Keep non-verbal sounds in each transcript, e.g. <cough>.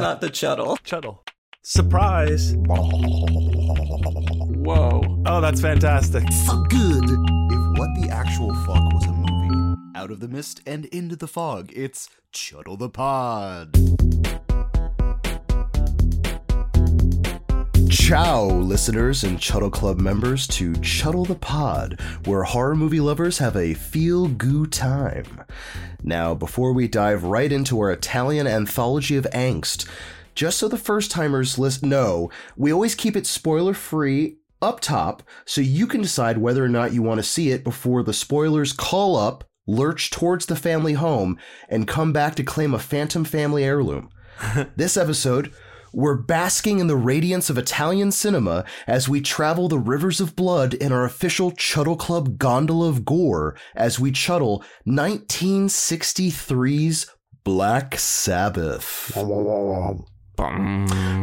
not the Chuddle. Chuddle. Surprise. Whoa. Oh, that's fantastic. Fuck good. If what the actual fuck was a movie, out of the mist and into the fog, it's Chuddle the Pod. Ciao, listeners and Chuddle Club members, to Chuddle the Pod, where horror movie lovers have a feel goo time. Now, before we dive right into our Italian anthology of angst, just so the first timers list know, we always keep it spoiler free up top so you can decide whether or not you want to see it before the spoilers call up, lurch towards the family home, and come back to claim a phantom family heirloom. <laughs> this episode, we're basking in the radiance of Italian cinema as we travel the rivers of blood in our official Chuddle Club gondola of gore as we chuddle 1963's Black Sabbath.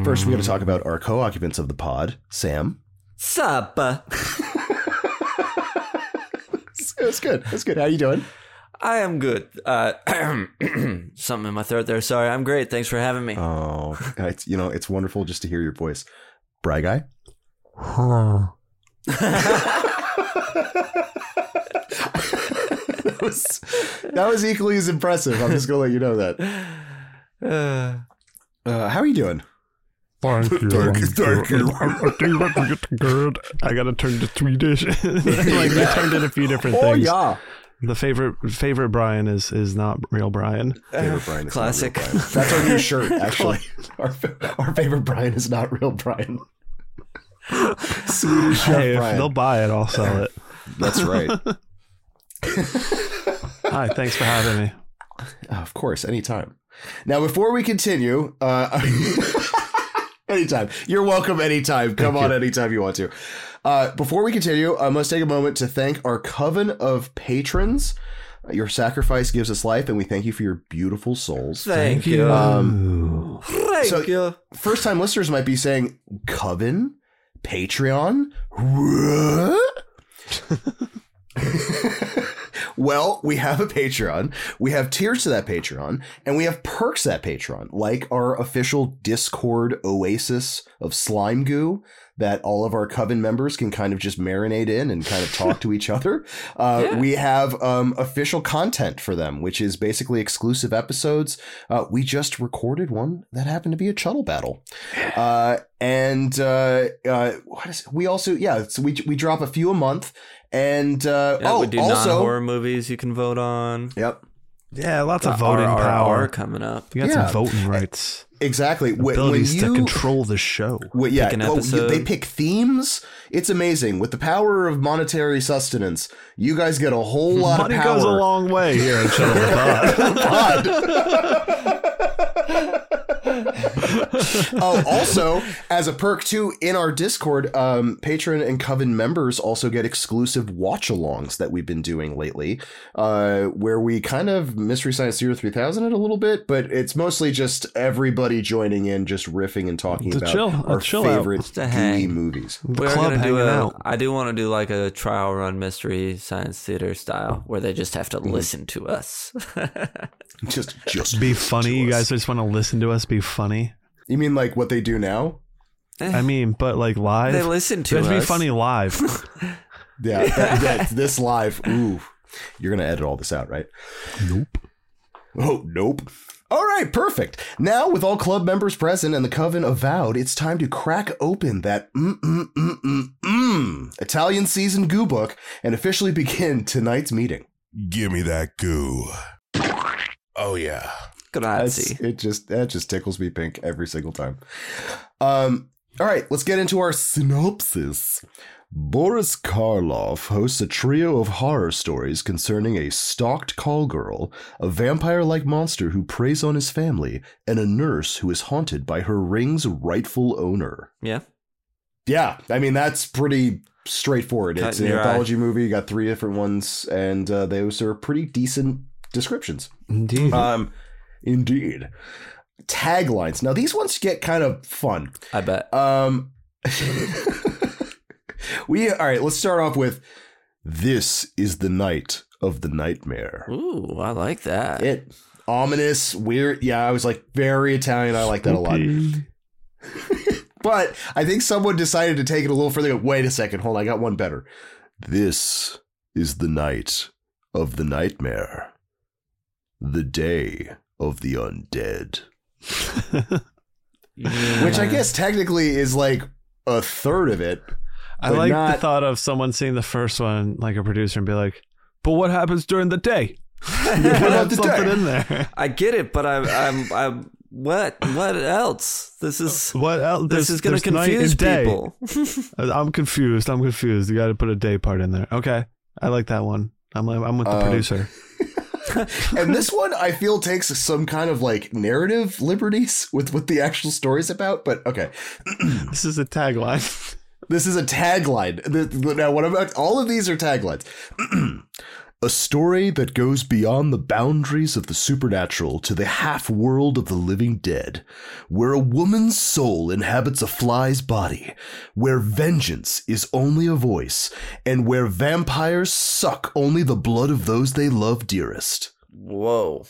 First, we got to talk about our co occupants of the pod, Sam. Sup? <laughs> That's good. That's good. How are you doing? I am good. Uh, <clears throat> something in my throat there. Sorry. I'm great. Thanks for having me. Oh, <laughs> it's you know it's wonderful just to hear your voice, Bry guy. <laughs> that, was, that was equally as impressive. I'm just gonna let you know that. Uh, <sighs> Uh, how are you doing? Thank you. Thank you, thank you. I, I think that's good. I gotta turn to Swedish. <laughs> like we turned in a few different Oh things. Oh yeah. The favorite favorite Brian is is not real Brian. Favorite Brian is Classic. Not real Brian. <laughs> That's our new shirt, <laughs> actually. our, our favorite Brian is not real Brian. <laughs> Swedish Chef Hey, if Brian. they'll buy it, I'll sell it. That's right. Hi, thanks for having me. Of course, anytime. Now, before we continue, uh, anytime. You're welcome anytime. Come on anytime you want to. Uh, before we continue, I must take a moment to thank our coven of patrons. Your sacrifice gives us life, and we thank you for your beautiful souls. thank you. Um, thank so- you. First time listeners might be saying, Coven? Patreon? <laughs> Well, we have a Patreon. We have tiers to that Patreon, and we have perks to that Patreon, like our official Discord oasis of slime goo that all of our coven members can kind of just marinate in and kind of talk to each other. <laughs> Uh, Yeah. We have um, official content for them, which is basically exclusive episodes. Uh, we just recorded one that happened to be a Chuddle battle. Uh, and uh, uh, what is we also yeah so we we drop a few a month and uh, Yeah, oh we do also non-horror movies you can vote on. yep Yeah, lots of voting RRR power. coming up. You got Yeah. some voting rights. exactly when, when Abilities you to control the show. Well, yeah, Pick an oh, you- they pick themes. It's amazing with the power of monetary sustenance. You guys get a whole lot Money of power. goes a long way here in Channel <laughs> <laughs> <laughs> oh, also, as a perk too, in our Discord, um, patron and coven members also get exclusive watch-alongs that we've been doing lately, uh, where we kind of Mystery Science Zero Three Thousand it a little bit, but it's mostly just everybody joining in, just riffing and talking It's about chill- our chill favorite Just a gooey hang. movies. We're club gonna do hanging a. out. I do want to do like a trial run mystery science theater style where they just have to Mm-hmm. listen to us. <laughs> Just, just Be funny. to You us. guys just want to listen to us be funny. You mean like what they do now? I mean, but like live. they listen to That'd us. be funny live. <laughs> Yeah, that, that, this live. Ooh, you're gonna edit all this out, right? nope. Oh, nope. All right, perfect. Now, with all club members present and the coven avowed, it's time to crack open that mm mm mm mm mm Italian season goo book and officially begin tonight's meeting. Give me that goo. Oh yeah. That's- Grazie. it just that just tickles me pink every single time. Um, all right, let's get into our synopsis. Boris Karloff hosts a trio of horror stories concerning a stalked call girl, a vampire-like monster who preys on his family, and a nurse who is haunted by her ring's rightful owner. Yeah. Yeah, I mean that's pretty straightforward. Cut it's an your eye. anthology movie. You got three different ones, and uh, those are pretty decent descriptions. Indeed. Um, indeed. Taglines. Now these ones get kind of fun. I bet. Um, <laughs> we all right. Let's start off with "This is the night of the nightmare." Ooh, I like that. It. ominous, weird. Yeah, I was like very Italian. I like that a lot. <laughs> But I think someone decided to take it a little further. Wait a second, hold on, I got one better. This is the night of the nightmare, the day of the undead. <laughs> Which I guess technically is like a third of it. I But like the thought of someone seeing the first one, like a producer, and be like, "But what happens during the day?" <laughs> about Put <laughs> the something day? in there. I get it, but I'm, I'm, I'm, what, what else? This is, What else? this There's- is going to there's confuse day. people. I'm confused. I'm confused. You got to put a day part in there. Okay, I like that one. I'm I'm with the Um, producer. <laughs> and this one I feel takes some kind of like narrative liberties with what the actual story's about. But okay, <clears throat> This is a tagline. this is a tagline. Now, what about all of these are taglines? <clears throat> A story that goes beyond the boundaries of the supernatural to the half world of the living dead, where a woman's soul inhabits a fly's body, where vengeance is only a voice, and where vampires suck only the blood of those they love dearest. Whoa.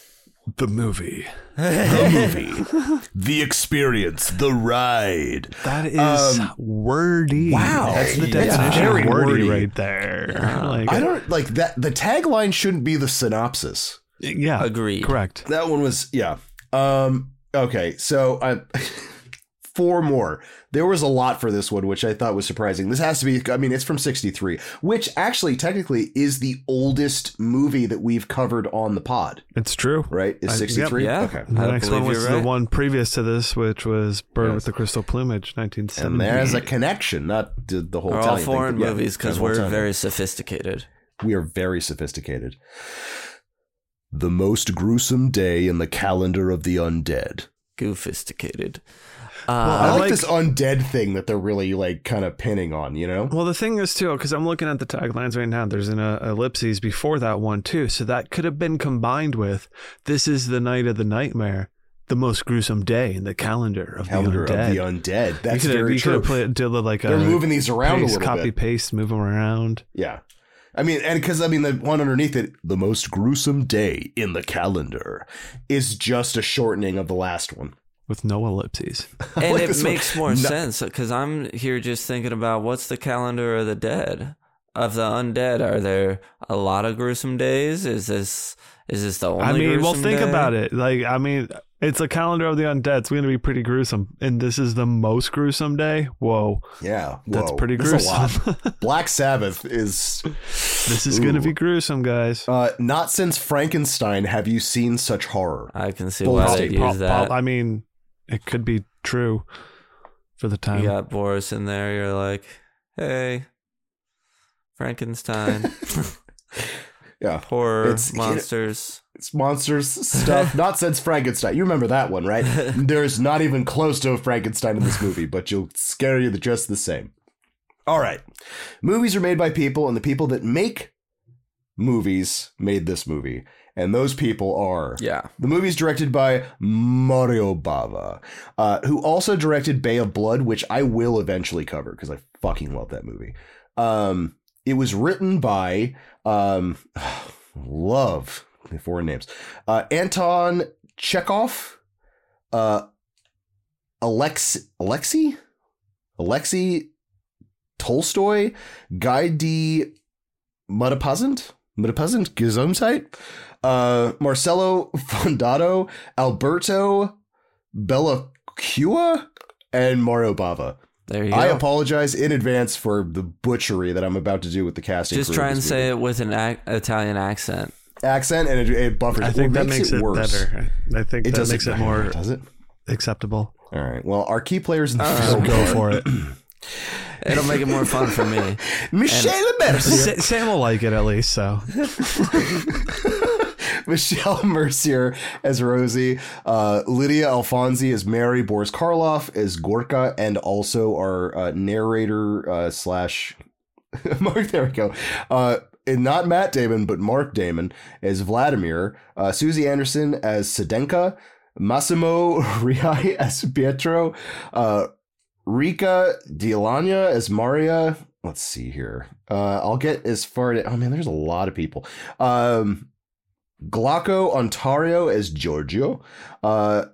The movie. <laughs> The movie, the experience, the ride. That is Um, wordy. wow. that's the Yeah. definition Very of wordy, wordy. right there. Like, I don't like that. The tagline shouldn't be the synopsis. yeah, Agreed. correct. That one was yeah. Um okay, so I <laughs> four more. There was a lot for this one which I thought was surprising. This has to be I mean it's from 63, which actually technically is the oldest movie that we've covered on the pod, It's true. right? Is I- 63? yep. Yeah. Okay. The I next one was you're the one previous to this, which was Bird Yes. with the Crystal Plumage, 1970. And there's a connection, not the, the whole We're all Italian thing, foreign but movies because the whole we're Italian very sophisticated. We are very sophisticated. The most gruesome day in the calendar of the undead. Goofisticated. Well, Uh, I, I like, like- this undead thing that they're really like kind of pinning on, you know? Well, the thing is too, because I'm looking at the taglines right now. There's an uh, ellipses before that one too, so that could have been combined with "This is the night of the nightmare, the most gruesome day in the calendar of Calendar the undead." of the undead. That's you could have, very you could true. have played did like a they're moving these around paste, a little copy bit. paste, move them around. Yeah. I mean, and because I mean, the one underneath it, the most gruesome day in the calendar, is just a shortening of the last one. with no ellipses. <laughs> and like it this one. makes more No- sense because I'm here just thinking about what's the calendar of the dead, of the undead. Are there a lot of gruesome days? Is this is this the only? I mean, well, think day? about it. Like, I mean, it's a calendar of the undead. It's going to be pretty gruesome, and this is the most gruesome day. Whoa, Yeah, that's whoa, pretty that's a lot. gruesome. <laughs> Black Sabbath is this is going to be gruesome, guys. uh, not since Frankenstein have you seen such horror. I can see Well, why I'll they take use that. I mean, it could be true for the time. you got Boris in there. You're like, hey, Frankenstein, <laughs> <laughs> Yeah, horror It's- you know- monsters. it's monsters stuff. <laughs> not since Frankenstein. You remember that one, right? <laughs> There's not even close to a Frankenstein in this movie, but you'll scare you just the same. All right, movies are made by people, and the people that make movies made this movie, and those people are Yeah, The movie's directed by Mario Bava, uh, who also directed Bay of Blood, which I will eventually cover because I fucking love that movie. Um, it was written by, um, <sighs> love foreign names, uh, Anton Chekhov, uh, Alex, Alexei, Alexei Tolstoy, Guy D. Mudapazant, Mudapazant Gesundheit, uh, Marcello <laughs> Fondato, Alberto Bellacqua, and Mario Bava. There you I go. apologize in advance for the butchery that I'm about to do with the casting. Just crew try of and this say movie. it with an ac- Italian accent. accent, and it, it buffers. I think or that makes it, worse. better. I think It that does makes it more Does it? acceptable. All right. Well, our key players in the Uh, film Go are for it. <clears throat> It'll make it more fun for me. <laughs> Michelle Mercier, Sa- Sam will like it at least. So <laughs> <laughs> Michelle Mercier as Rosie, uh, Lydia Alfonsi as Mary, Boris Karloff as Gorka, and also our uh, narrator uh, slash <laughs> Mark. There we go. Uh, and not Matt Damon, but Mark Damon as Vladimir, uh, Susy Andersen as Sedenka, Massimo <laughs> Riai as Pietro, uh, Rika Dialina as Maria. Let's see here. I'll get as far. To, oh man, there's a lot of people. Um, Glauco Ontario as Giorgio, uh,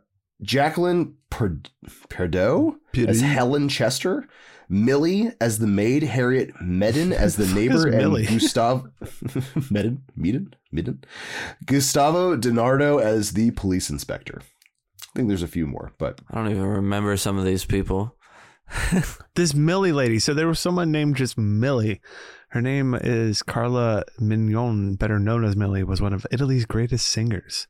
Jacqueline per- Perdeau as Helen Chester, Milly as the maid, Harriet Medin <laughs> as the neighbor, and Milly? <laughs> Gustav Medin, Medin, Medin, Gustavo De Nardo as the police inspector. I think there's a few more, but I don't even remember some of these people. <laughs> This Milly lady. So there was someone named just Milly. Her name is Carla Mignon, better known as Milly, was one of Italy's greatest singers.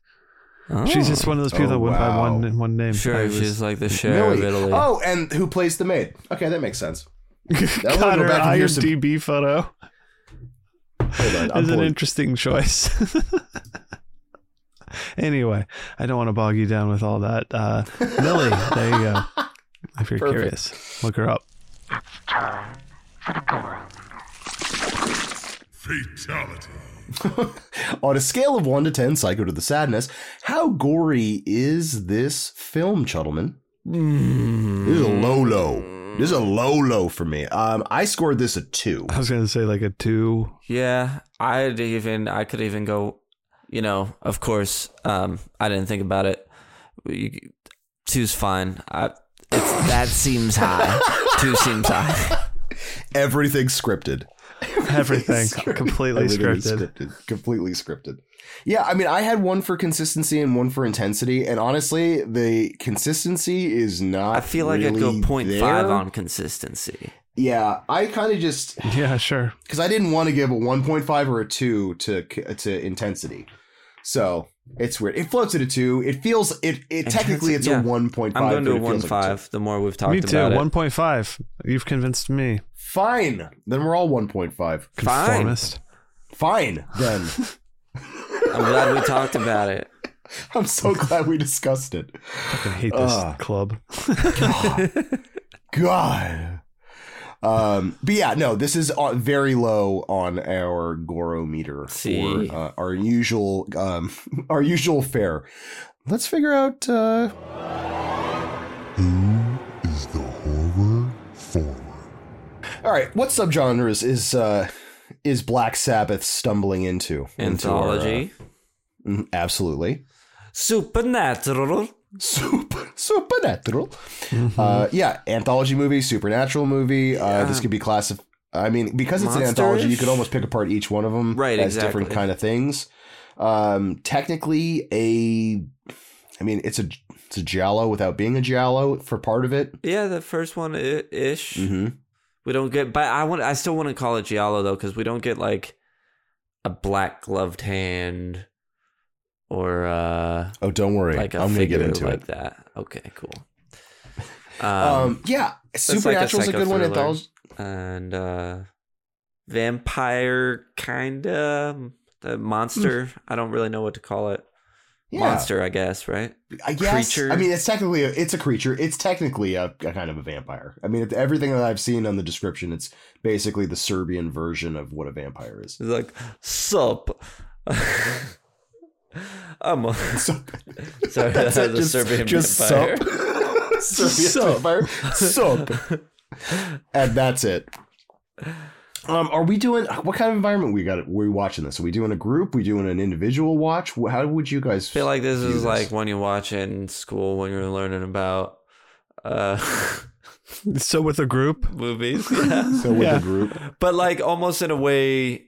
Oh, She's just one of those people Oh, that went by one one name. Sure. was- She's like the Cher of Italy. Oh, and who plays the maid? Okay, that makes sense. <laughs> I'll got go her back and hear some- IMDb photo. Hold on, is an interesting choice. <laughs> anyway, I don't want to bog you down with all that. Uh, Milly, there you go. If you're Perfect. curious, look her up. Fatality. <laughs> On a scale of 1 to 10, Psycho to the Sadness, how gory is this film, Chuddleman? This is a low low. This is a low low for me. Um, I scored this a 2. I was gonna say like a two. Yeah, I'd even I could even go. You know, of course, um, I didn't think about it. You- Two's fine. I, it's that seems high. <laughs> Two seems high. Everything's scripted. <laughs> Everything completely Everything is scripted. Completely scripted. Yeah, I mean, I had one for consistency and one for intensity, and honestly, the consistency is not. I feel like I'd go really 0.5 on consistency. Yeah, I kind of just <laughs> Yeah, sure. <laughs> because I didn't want to give a 1.5 or a 2 to to intensity. So it's weird. It floats at a 2. It feels it. It technically it's yeah. a 1.5. I'm going to a one feels like a 2. five. The more we've talked Me too. about it, One point five. You've convinced me. Fine. Then we're all 1.5. Fine. Conformist. Fine. Then <laughs> <laughs> I'm glad we talked about it. I'm so glad we discussed it. I hate this Ugh. club. <laughs> God. Um, but yeah, no, this is uh, very low on our Goro meter See. for uh, our usual um, <laughs> our usual fare. Let's figure out. Uh, Who is the horror forward? all right, what subgenres is uh, is Black Sabbath stumbling into? into our, uh, Anthology, mhm, absolutely. supernatural. Super, supernatural. Uh, yeah, anthology movie, supernatural movie. Uh, This could be classified. I mean, because it's an anthology, you could almost pick apart each one of them Right, as different kind of things. Um, technically, a, I mean, it's a it's a giallo without being a giallo for part of it. Yeah, the first one ish. Mm-hmm. We don't get, but I want. I still want to call it giallo though, because we don't get like a black gloved hand or uh Oh, don't worry, like I'm gonna get into like it. that. Okay, cool. Um, <laughs> Um, yeah, like a Supernatural's a, good one. Anthology. and uh vampire kinda the monster. I don't really know what to call it. Yeah, Monster, I guess, right? I guess. creature. I mean, it's technically a, it's a creature. It's technically a, a kind of a vampire. I mean, everything that I've seen on the description, it's basically the Serbian version of what a vampire is. It's like sup. <laughs> <laughs> I'm <laughs> a, So- sorry, That's that it, was a Serbian vampire. sup. <laughs> Serbian Sup. vampire. Sup. And that's it. Um, are we doing what kind of environment we got? Are we watching this? Are we doing a group? we doing an individual watch? How would you guys I feel like this view is like when you watch it in school when you're learning about uh So with a group, movies. Yeah. so with Yeah. a group? But like almost in a way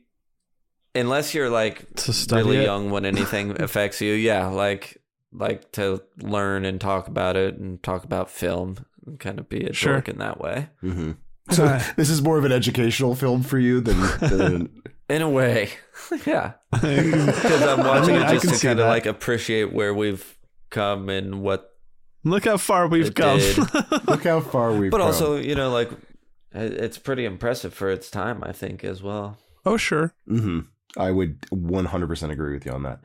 unless you're like to study really it. young when anything <laughs> affects you, yeah, like like to learn and talk about it and talk about film and kind of be a Sure. dork in that way. Mm-hmm. <laughs> So this is more of an educational film for you than, than <laughs> In a way. yeah. Because I'm watching mean, it just to kind of like appreciate where we've come and what Look how far we've come. look how far we've. but come. also, you know, like it's pretty impressive for its time, I think, as well. oh sure. hmm I would 100% agree with you on that.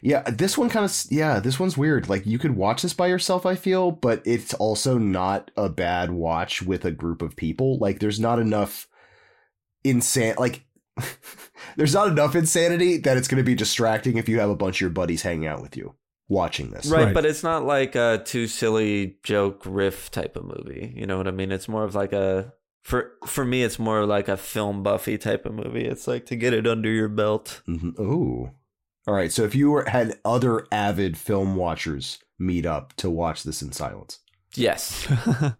Yeah, this one kind of yeah, this one's weird. Like you could watch this by yourself, I feel, but it's also not a bad watch with a group of people. Like there's not enough insane like <laughs> there's not enough insanity that it's going to be distracting if you have a bunch of your buddies hanging out with you watching this. Right, Right. but it's not like a too silly joke riff type of movie. You know what I mean? It's more of like a for for me it's more like a film buffy type of movie. It's like to get it under your belt. Mhm. Ooh. All right. So if you were, had other avid film watchers meet up to watch this in silence. Yes. <laughs>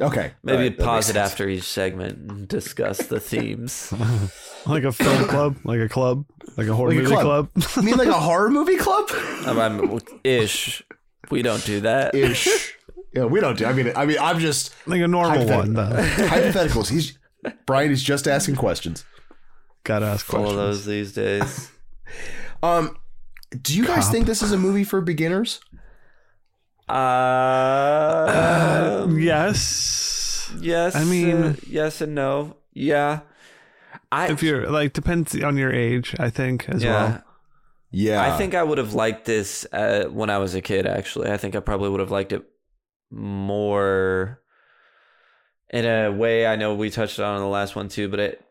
Okay. Maybe All right, that pause it after each segment and discuss the themes. <laughs> like a film club, like a club, like a horror Like a movie club. club. You mean like a horror movie club? <laughs> Um, I'm, ish. We don't do that. Ish. Yeah, we don't do. I mean, I mean, I'm just like a normal Hypothet- one though. <laughs> hypotheticals. He's Brian. He's just asking questions. Gotta ask Full of questions. those these days. <laughs> Um, do you guys Cop. think this is a movie for beginners? Uh, Um, <clears throat> yes. yes. I mean- uh, yes and no. Yeah. I If you're like depends on your age, I think as yeah. well. Yeah, I think I would have liked this uh, when I was a kid. Actually, I think I probably would have liked it more. In a way, I know we touched on in the last one too, but it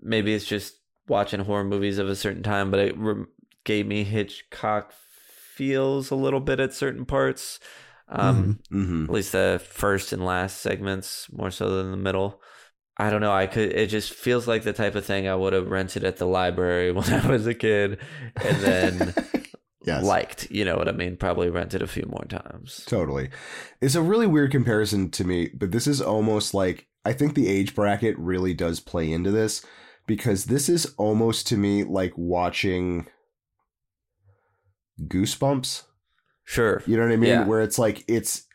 maybe it's just watching horror movies of a certain time, but it re- gave me Hitchcock feels a little bit at certain parts. Um, hmm At least the first and last segments, more so than the middle. I don't know. I could. It just feels like the type of thing I would have rented at the library <laughs> when I was a kid, and then <laughs> yes, liked. You know what I mean? Probably rented a few more times. totally. It's a really weird comparison to me, but this is almost like I think the age bracket really does play into this because this is almost to me like watching Goosebumps. Sure. You know what I mean? Yeah. Where it's like it's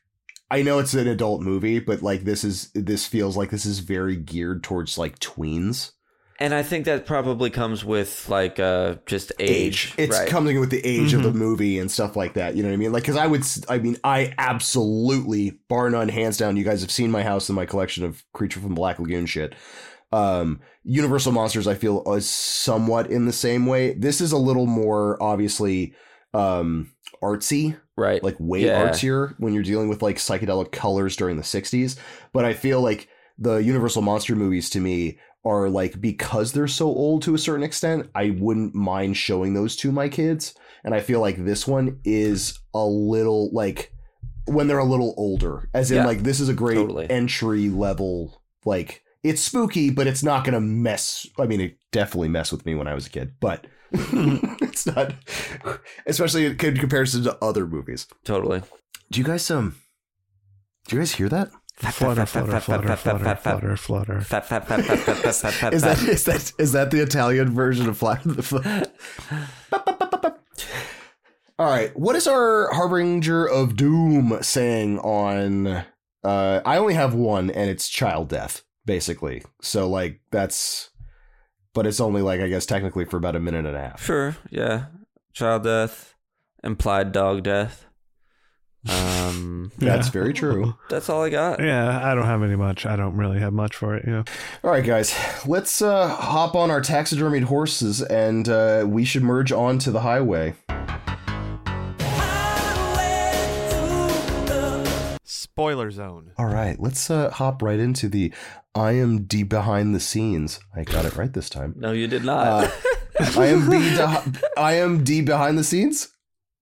I know it's an adult movie, but like this is this feels like this is very geared towards like tweens. And I think that probably comes with like uh just age. It's right? coming with the age of Mhm. the movie and stuff like that. You know what I mean? Like, because I would, I mean, I absolutely, bar none, hands down. You guys have seen my house and my collection of Creature from Black Lagoon shit. Um, Universal Monsters, I feel, is somewhat in the same way. This is a little more obviously um artsy right. like way Yeah. artsier when you're dealing with like psychedelic colors during the 60s but i feel like the universal monster movies to me are like because they're so old to a certain extent i wouldn't mind showing those to my kids and i feel like this one is a little like when they're a little older as in Yeah, like this is a great totally. entry level like it's spooky but it's not gonna mess i mean it definitely messed with me when i was a kid but <laughs> <laughs> it's not especially in comparison to other movies totally. do you guys um do you guys hear that Flutter, flutter, flutter, flutter, flutter, flutter. Fat, <laughs> fat, is that is that the italian version of flat the all right what is our harbinger of doom saying on uh i only have one and it's child death basically so like that's but it's only like i guess technically for about a minute and a half Sure. Yeah. Child death, implied dog death. Um, <laughs> that's Yeah. very true that's all I got. Yeah, I don't have any much. I don't really have much for it. Yeah. All right, guys, let's uh, hop on our taxidermied horses and uh, we should merge on to the highway. Spoiler zone. All right, let's uh, hop right into the IMD behind the scenes. I got it right this time. No, you did not. Uh, <laughs> IMD, de- IMD behind the scenes?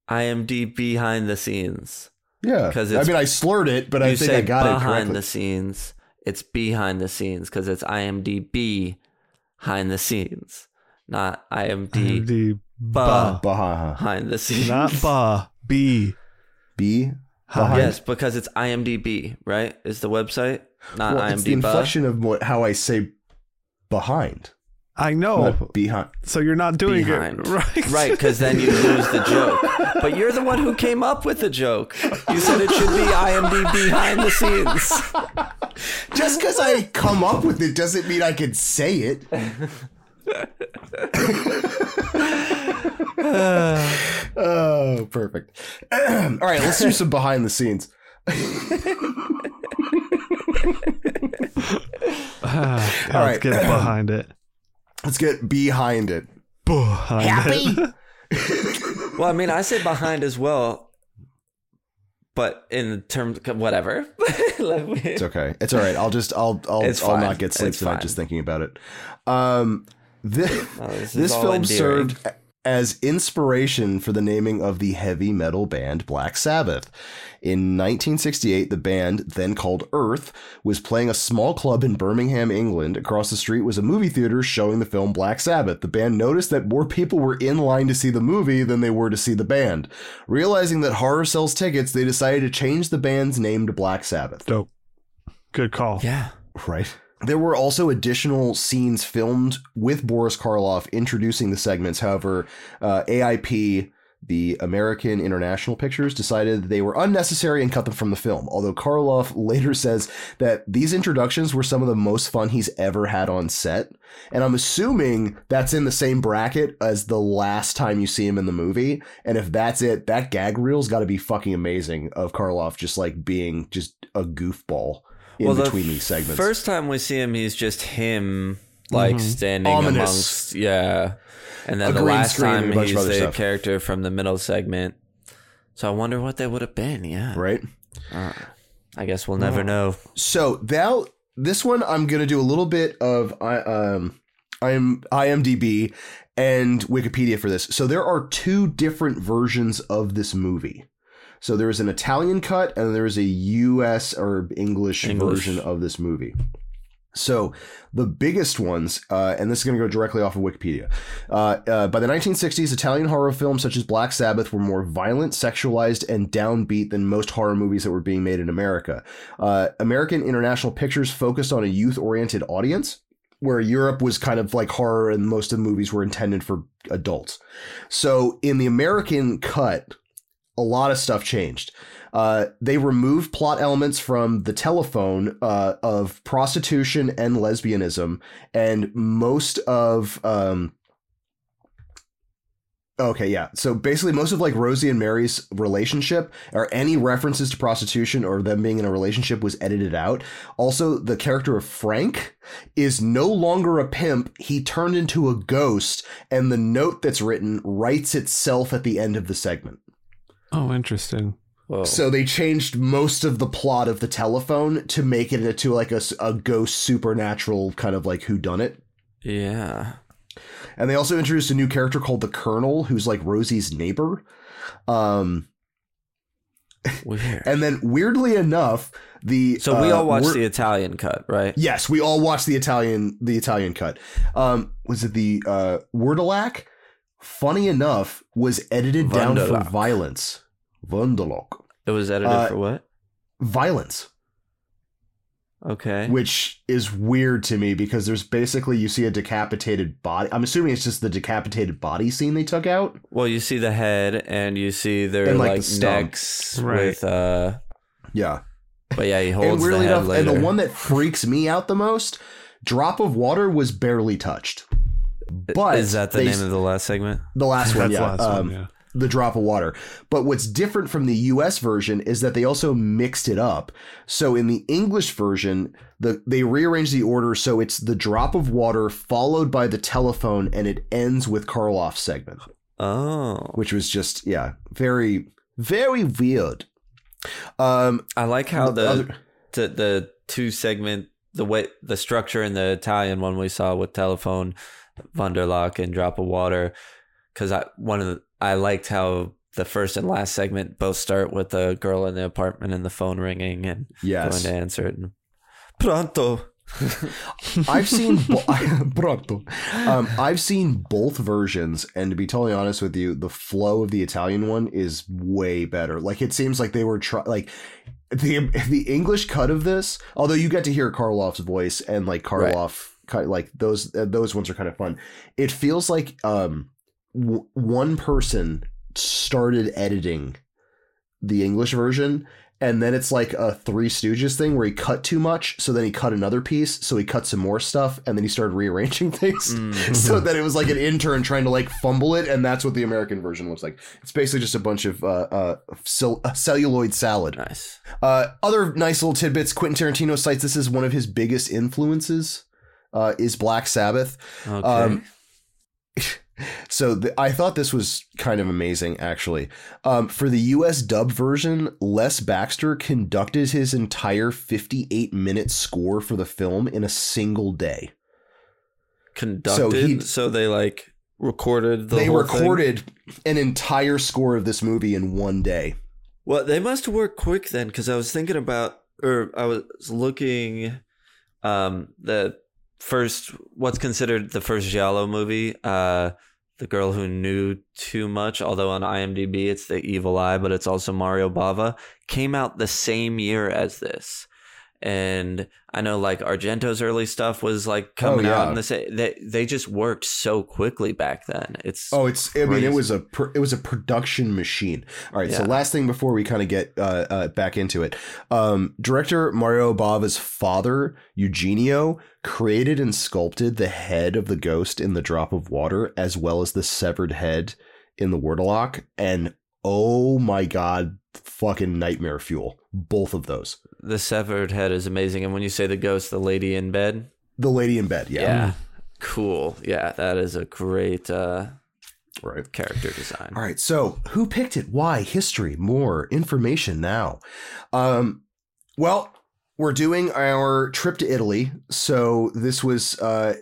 IMD behind the scenes. Yeah. 'Cause I mean, I slurred it, but I think I got it behind the scenes. It's behind the scenes because it's IMDb behind the scenes, not IMD The Ba. ba. Behind the scenes. Not <laughs> ba. B. B? Hi. Yes, because it's IMDb, right? Is the website not Well, it's the inflection of what, how I say behind. I know. Not behind. So you're not doing Behind. it <laughs> right. Right, because then you lose the joke. But you're the one who came up with the joke. You said it should be IMDb behind the scenes. <laughs> Just because I come up with it doesn't mean I can say it. <laughs> oh, perfect. <clears throat> All right, let's do some behind the scenes. Ah, All let's get behind it. Let's get behind it. Behind it. <laughs> Well, I mean, I say behind as well, but in terms of whatever. <laughs> It's okay. It's all right. I'll just I'll I'll It's I'll fine. not get sleep It's tonight fine. just thinking about it. Um, this No, this this film endearing. served as inspiration for the naming of the heavy metal band Black Sabbath. In 1968, the band, then called Earth, was playing a small club in Birmingham, England. Across the street was a movie theater showing the film Black Sabbath. The band noticed that more people were in line to see the movie than they were to see the band. Realizing that horror sells tickets, they decided to change the band's name to Black Sabbath. Dope. Good call. Yeah. Right. There were also additional scenes filmed with Boris Karloff introducing the segments. However, uh, AIP, the American International Pictures, decided they were unnecessary and cut them from the film. Although Karloff <laughs> later says that these introductions were some of the most fun he's ever had on set. And I'm assuming that's in the same bracket as the last time you see him in the movie. And if that's it, that gag reel's got to be fucking amazing of Karloff just like being just a goofball in the between these segments. First time we see him, he's just him, like standing Ominous. amongst, yeah. And then A the last time a bunch of he's the stuff. character from the middle segment. So I wonder what they would have been. Yeah, right? I guess we'll never know. So that this one I'm gonna do a little bit of I um I'm IMDb and Wikipedia for this. So there are two different versions of this movie. So there is an Italian cut and there is a US or English, English. version of this movie. So the biggest ones, uh, and this is going to go directly off of Wikipedia. Uh, uh, by the 1960s, Italian horror films such as Black Sabbath were more violent, sexualized, and downbeat than most horror movies that were being made in America. Uh, American International Pictures focused on a youth-oriented audience, where Europe was kind of like horror, and most of the movies were intended for adults. So in the American cut, a lot of stuff changed. Uh, they removed plot elements from the telephone uh, of prostitution and lesbianism, and most of um, okay, yeah. So basically, most of like Rosie and Mary's relationship or any references to prostitution or them being in a relationship was edited out. Also, the character of Frank is no longer a pimp; he turned into a ghost, and the note that's written writes itself at the end of the segment. Oh, interesting. Whoa. So they changed most of the plot of the telephone to make it into like a, a ghost supernatural kind of like who done it. yeah. And they also introduced a new character called the Colonel, who's like Rosie's neighbor. Um, Weird. and then weirdly enough, the so we uh, all watched the Italian cut, right? Yes, we all watched the Italian the Italian cut. Um, was it the uh, Wurdalak? Funny enough, was edited down for violence. Wunderlock. It was edited Uh, for what? Violence. Okay. which is weird to me because there's basically you see a decapitated body. I'm assuming it's just the decapitated body scene they took out. Well, you see the head and you see their And, like, like, the necks Right. with uh Yeah, but yeah, he and holds the weirdly head enough, later. and the one that freaks me out the most, drop of water was barely touched. But is that the they- name of the last segment? the last <laughs> one? Yeah, the last um, one, yeah. the drop of water. But what's different from the US version is that they also mixed it up. So in the English version, the they rearranged the order so it's the drop of water followed by the telephone and it ends with Karloff's segment, Oh. which was just yeah, very very weird. Um I like how the other- the, the two segment the way the structure in the Italian one we saw with telephone Wunderlock and drop of water cuz I one of the I liked how the first and last segment both start with the girl in the apartment and the phone ringing and yes. going to answer it. And, Pronto. <laughs> I've seen bo- <laughs> Pronto. Um, I've seen both versions, and to be totally honest with you, the flow of the Italian one is way better. Like it seems like they were try like the the English cut of this. Although you get to hear Karloff's voice and like Karloff, cut like those uh, those ones are kind of fun. It feels like um w- one person started editing the English version. And then it's like a Three Stooges thing where he cut too much, so then he cut another piece, so he cut some more stuff, and then he started rearranging <laughs> things. Mm. so that it was like an intern trying to like fumble it, and that's what the American version looks like. It's basically just a bunch of uh, uh, cell- celluloid salad. Nice. Uh, other nice little tidbits. Quentin Tarantino cites this as one of his biggest influences. Uh, is Black Sabbath. Okay. Um, <laughs> so I thought this was kind of amazing, actually. Um, for the U.S. dub version, Les Baxter conducted his entire 58 minute score for the film in a single day. Conducted he- so they like recorded the they whole thing? recorded an entire score of this movie in one day. Well, they must work quick then, because I was thinking about, or I was looking, um, the first what's considered the first Giallo movie, uh, the girl who knew too much. Although on IMDb it's the Evil Eye, but it's also Mario Bava. Came out the same year as this. And I know like Argento's early stuff was like coming yeah. out in the same. They they just worked so quickly back then. It's Oh, it's. I mean, it was a pr- it was a production machine. All right. So last thing before we kind of get uh, uh, back into it, um, director Mario Bava's father Eugenio created and sculpted the head of the ghost in the drop of water, as well as the severed head in the Wurdalak, and oh my god, fucking nightmare fuel. Both of those. The severed head is amazing. And when you say the ghost, the lady in bed, The lady in bed. Yeah. Cool. Yeah, that is a great uh, Right. character design. All right. So, who picked it? Why? History. More information now. Um, well, we're doing our trip to Italy. So this was. Uh,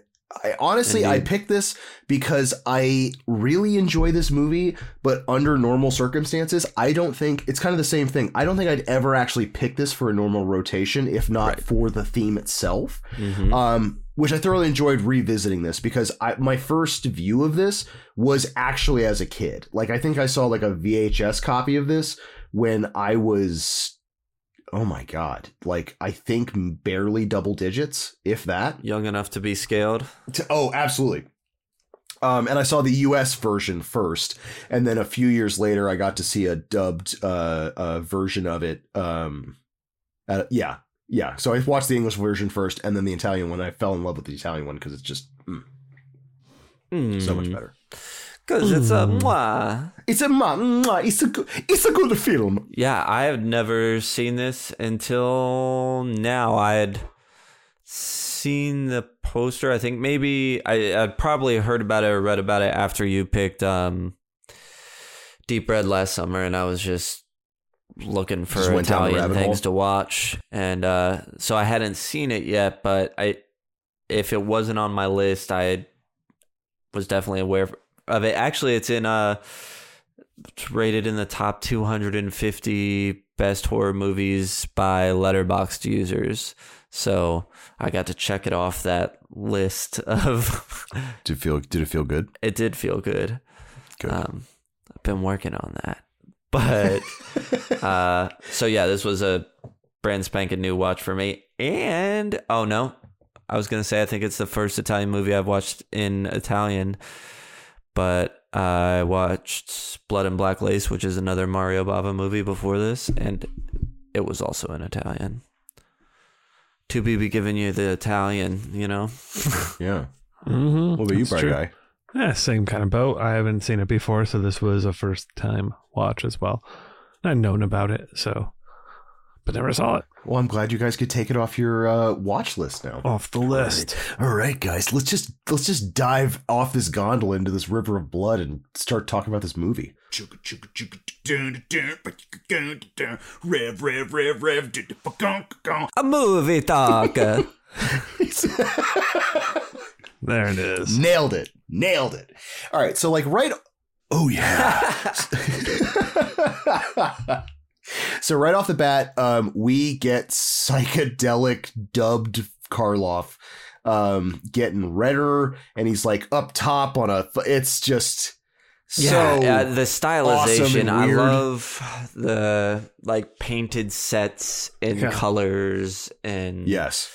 I honestly, I Indeed. picked this because I really enjoy this movie, but under normal circumstances, I don't think it's kind of the same thing. I don't think I'd ever actually pick this for a normal rotation, if not Right. for the theme itself Mhm. um, which I thoroughly enjoyed revisiting this because I, my first view of this was actually as a kid. Like I think I saw like a VHS copy of this when I was, oh my god, like I think barely double digits, if that. Young enough to be scaled. To- oh, absolutely. Um, and I saw the U.S. version first, and then a few years later, I got to see a dubbed uh, uh, version of it. Um, uh, yeah, yeah. So I watched the English version first, and then the Italian one. I fell in love with the Italian one because it's just mm, so much better. Because it's a Mm. mwah. It's a mwah, it's a good, it's a good film. Yeah, I have never seen this until now. I had seen the poster. I think maybe I, I'd probably heard about it or read about it after you picked um, Deep Red last summer, and I was just looking for Just went down the Italian things hole. to watch, and uh, so I hadn't seen it yet. But I, if it wasn't on my list, I was definitely aware of it. Actually, it's in uh it's rated in the top 250 best horror movies by letterboxd users. So I got to check it off that list of. <laughs> Did it feel? Did it feel good? it did feel good. Good. Um, I've been working on that, but <laughs> uh, so yeah, this was a brand spanking new watch for me. And oh no, I was gonna say I think it's the first Italian movie I've watched in Italian, but I watched Blood and Black Lace, which is another Mario Bava movie before this, and it was also in Italian. To be giving you the Italian, you know. <laughs> yeah. Mm-hmm. What about you, Bright Guy? Yeah, same kind of boat. I haven't seen it before, so this was a first time watch as well. I'd known about it, so but never saw it. Well, I'm glad you guys could take it off your uh, watch list now. Off the list. All right, guys, let's just let's just dive off this gondola into this river of blood and start talking about this movie. Rev, rev, rev, rev. A movie talker. <laughs> There it is. Nailed it. Nailed it. All right, so like right Oh yeah. <laughs> <laughs> so right off the bat, um, we get psychedelic dubbed Karloff um getting redder and he's like up top on a it's just so yeah, uh, the stylization. and I love the like painted sets and Yeah. colors and yes.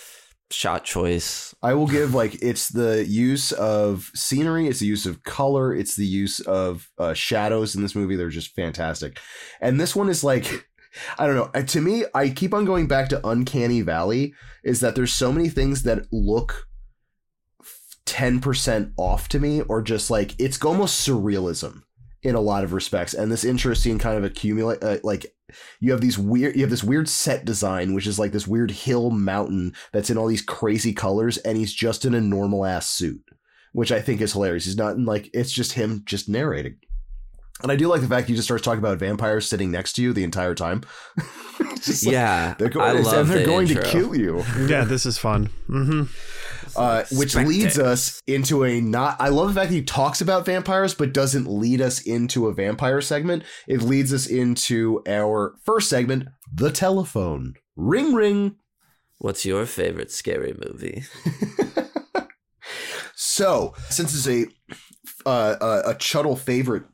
Shot choice. I will give like it's the use of scenery, it's the use of color, it's the use of uh, shadows in this movie. They're just fantastic. And this one is like, <laughs> I don't know. To me, I keep on going back to Uncanny Valley. Is that there's so many things that look ten percent off to me, or just like it's almost surrealism in a lot of respects. And this interesting kind of accumulate uh, like you have these weird you have this weird set design which is like this weird hill mountain that's in all these crazy colors and he's just in a normal ass suit which i think is hilarious he's not in like it's just him just narrating and i do like the fact he just starts talking about vampires sitting next to you the entire time It's <laughs> just like, yeah, they're, I going, love they're the going to kill you Yeah, this is fun. Mm-hmm. Uh, which leads us into a not. I love the fact that he talks about vampires, but doesn't lead us into a vampire segment. It leads us into our first segment, the telephone. Ring, ring. What's your favorite scary movie? <laughs> So, since it's a uh, a, a Chuddle favorite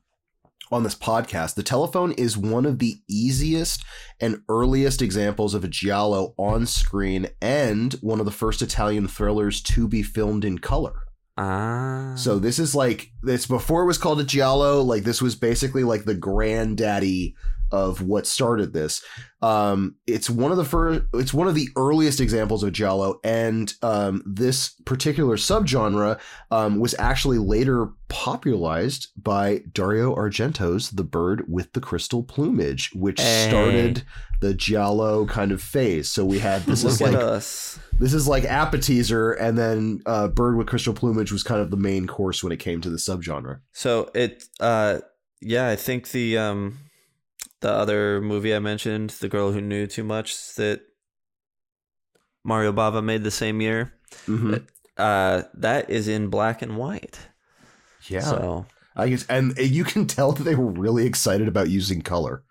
on this podcast, the telephone is one of the easiest and earliest examples of a giallo on screen, and one of the first Italian thrillers to be filmed in color. Ah. So this is like this before it was called a giallo. Like this was basically like the granddaddy of what started this. Um, it's one of the first. It's one of the earliest examples of giallo, and um, this particular subgenre um, was actually later popularized by Dario Argento's *The Bird with the Crystal Plumage*, which Hey. started the giallo kind of phase. So we had this <laughs> is like us. this is like appetizer, and then uh, Bird with Crystal Plumage was kind of the main course when it came to the subgenre. So it, uh, yeah, I think the um, the other movie I mentioned, the girl who knew too much, that Mario Bava made the same year. Mhm. Uh, that is in black and white. Yeah, So I guess, and you can tell that they were really excited about using color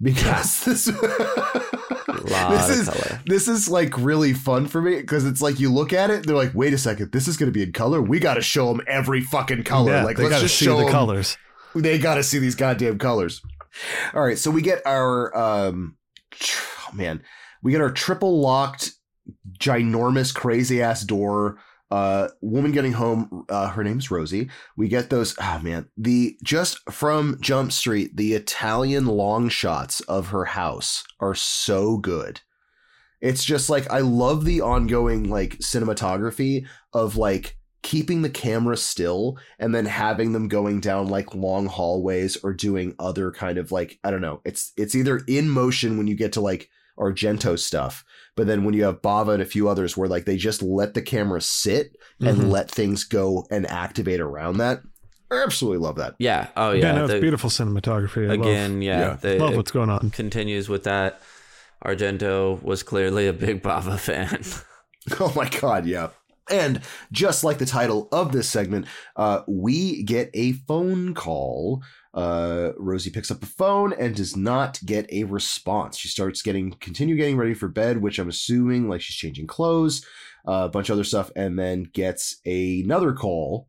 because this <laughs> <laughs> this is color. this is like really fun for me because it's like you look at it, they're like, wait a second, this is going to be in color. We got to show them every fucking color. Yeah, like, they let's gotta just see show the 'em- colors. they got to see these goddamn colors. <laughs> All right, so we get our um, oh, man, we get our triple locked, ginormous, crazy ass door. Uh, woman getting home. Uh, her name's Rosie. We get those. Oh man, the just from Jump Street, the Italian long shots of her house are so good. It's just like I love the ongoing like cinematography of like keeping the camera still and then having them going down like long hallways or doing other kind of like I don't know. It's it's either in motion when you get to like Argento stuff, but then when you have Bava and a few others where like they just let the camera sit and Mhm. let things go and activate around that. I absolutely love that. Yeah. Oh Yeah, yeah. no, it's the- beautiful cinematography. I Again, yeah. yeah. the- love, love what's going on. continues with that. Argento was clearly a big Bava fan. <laughs> Oh my god, yeah. And just like the title of this segment, uh, we get a phone call. Uh, Rosie picks up the phone and does not get a response. She starts getting continue getting ready for bed, which I'm assuming like she's changing clothes, uh, a bunch of other stuff, and then gets another call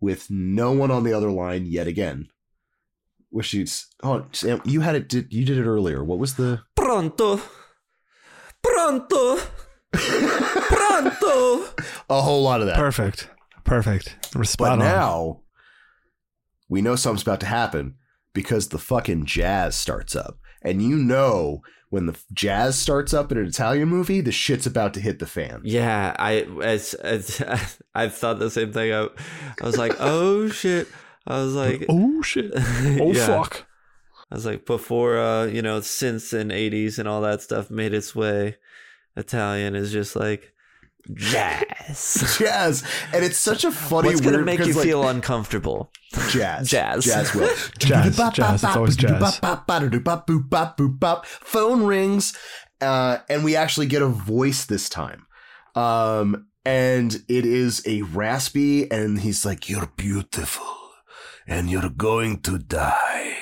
with no one on the other line yet again. Which she's oh Sam, you had it. Did you did it earlier? What was the? Pronto. Pronto. Pronto. A whole lot of that. Perfect. Perfect. We're spot But on. now we know something's about to happen because the fucking jazz starts up. And you know when the jazz starts up in an Italian movie, the shit's about to hit the fan. Yeah, I it's, it's <laughs> I thought the same thing. I, I was like, oh shit. I was like, <laughs> Oh shit. <laughs> Oh yeah. fuck. I was like, before uh, you know, synths and '80s and all that stuff made its way, Italian is just like jazz. <laughs> Jazz. And it's such a funny What's gonna weird- make you like, feel uncomfortable? jazz. Jazz. Jazz will. <laughs> Jazz, jazz, it's always jazz. Phone rings, uh, and we actually get a voice this time. Um, and it is a raspy, and he's like, You're beautiful, and you're going to die.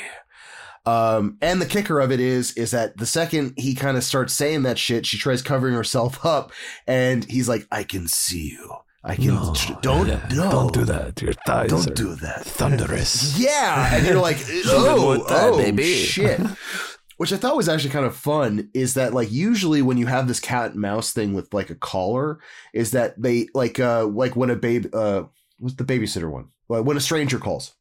Um, and the kicker of it is, is that the second he kind of starts saying that shit, she tries covering herself <laughs> up, and he's like, I can see you. I can, No, don't, yeah, no, Don't do that. Your thighs Don't do that. thunderous. Yeah, and you're like, <laughs> oh, oh baby." shit. <laughs> Which I thought was actually kind of fun is that like usually when you have this cat and mouse thing with like a collar, is that they like uh like when a babe uh what's the babysitter one? Like when a stranger calls.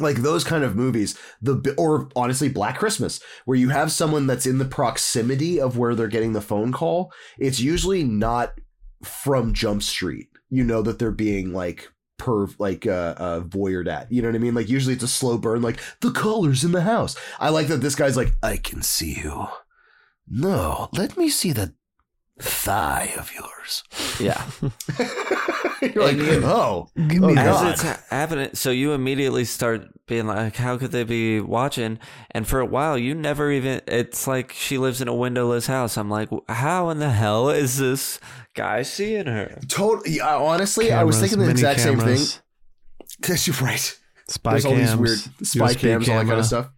Like those kind of movies, the or honestly Black Christmas, where you have someone that's in the proximity of where they're getting the phone call, it's usually not from Jump Street. You know that they're being like perv like uh, uh voyeured at. You know what I mean? Like usually it's a slow burn, like the colors in the house. I like that this guy's like, I can see you. No, let me see that thigh of yours. Yeah. <laughs> You're like, you- oh, oh Give oh me As God. it's happening, so you immediately start being like, "How could they be watching?" And for a while, you never even. It's like she lives in a windowless house. I'm like, "How in the hell is this guy seeing her?" Totally. yeah, honestly, I was thinking the mini exact same thing. cameras, <laughs> Because you're right. Spy There's all these weird spy USB cams, all that kind of stuff.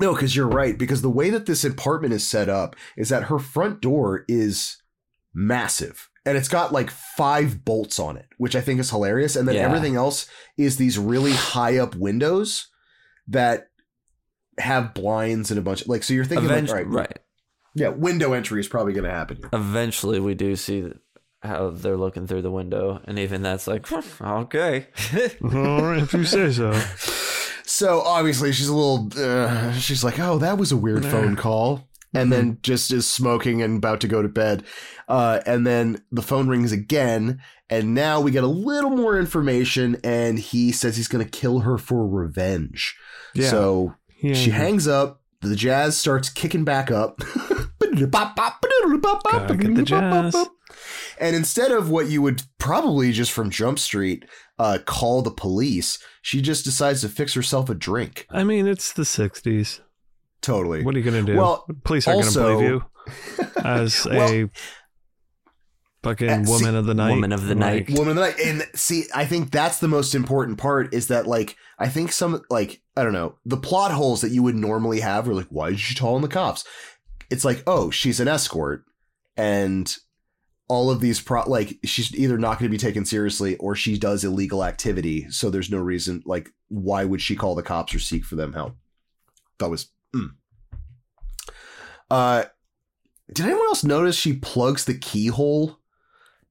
No, because you're right. Because the way that this apartment is set up is that her front door is massive. And it's got like five bolts on it, which I think is hilarious. And then Yeah. everything else is these really high up windows that have blinds and a bunch of like so you're thinking like, Eventu- all right, right. yeah, window entry is probably gonna happen here. Eventually, we do see how they're looking through the window, and even that's like, okay. <laughs> All right, if you say so. <laughs> So obviously she's a little. Uh, she's like, "Oh, that was a weird phone call," and then just is smoking and about to go to bed. Uh, and then the phone rings again, and now we get a little more information, and he says he's going to kill her for revenge. Yeah. So Yeah. she hangs up. The jazz starts kicking back up. <laughs> Gotta get the jazz. And instead of what you would probably just from Jump Street uh, call the police, she just decides to fix herself a drink. I mean, it's the '60s. Totally. What are you gonna do? Well, police aren't gonna believe you <laughs> as a fucking Uh, see- woman of the night. Woman of the night. Woman of the night. And see, I think that's the most important part is that, like, I think some, like, I don't know, the plot holes that you would normally have are like, why did she call in the cops? It's like, oh, she's an escort. And all of these, pro- like, she's either not going to be taken seriously or she does illegal activity. So there's no reason, like, why would she call the cops or seek for them help? That was, mm. uh, did anyone else notice she plugs the keyhole?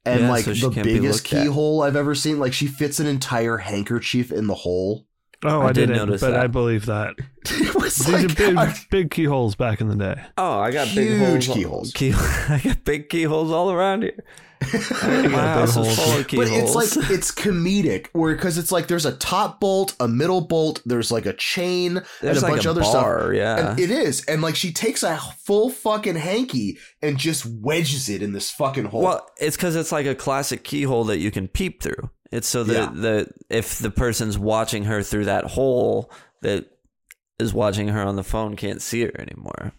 And Yeah, like so the biggest looked at. keyhole I've ever seen, like she fits an entire handkerchief in the hole. Oh, I I, did didn't, notice but that. I believe that. <laughs> it was These like are big, I- big keyholes back in the day. Oh, I got big Huge holes. keyholes. Key, <laughs> I got big keyholes all around here. <laughs> My house is full of but it's like it's comedic, where because it's like there's a top bolt, a middle bolt, there's like a chain, There's and a like bunch a of other bar, stuff. yeah. And it is, and like she takes a full fucking hanky and just wedges it in this fucking hole. Well, it's because it's like a classic keyhole that you can peep through. It's so that Yeah. the if the person's watching her through that hole that is watching her on the phone can't see her anymore.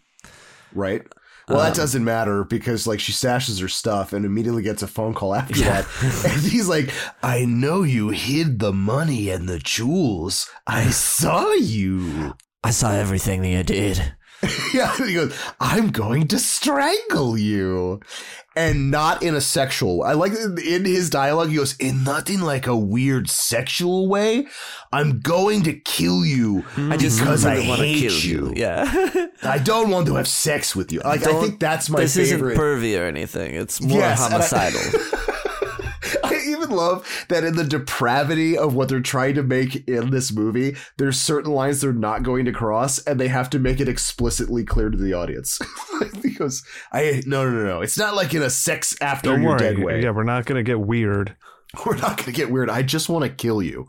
right? Well, that Um, doesn't matter because like she stashes her stuff and immediately gets a phone call after that. <laughs> And he's like, I know you hid the money and the jewels. I saw you. I saw everything that you did. <laughs> yeah. He goes, I'm going to strangle you. And not in a sexual. I like in his dialogue, he goes, in nothing like a weird sexual way. I'm going to kill you I hmm. just because I really wanna hate kill you. Yeah. <laughs> I don't want to have sex with you. Like I Don't- think that's my this favorite. isn't pervy or anything. It's more Yes, and I- homicidal. <laughs> I even love that in the depravity of what they're trying to make in this movie, there's certain lines they're not going to cross, and they have to make it explicitly clear to the audience. <laughs> because I no no no no, it's not like in a sex after Don't you're worry. dead way. Yeah, we're not gonna get weird. <laughs> We're not gonna get weird. I just want to kill you.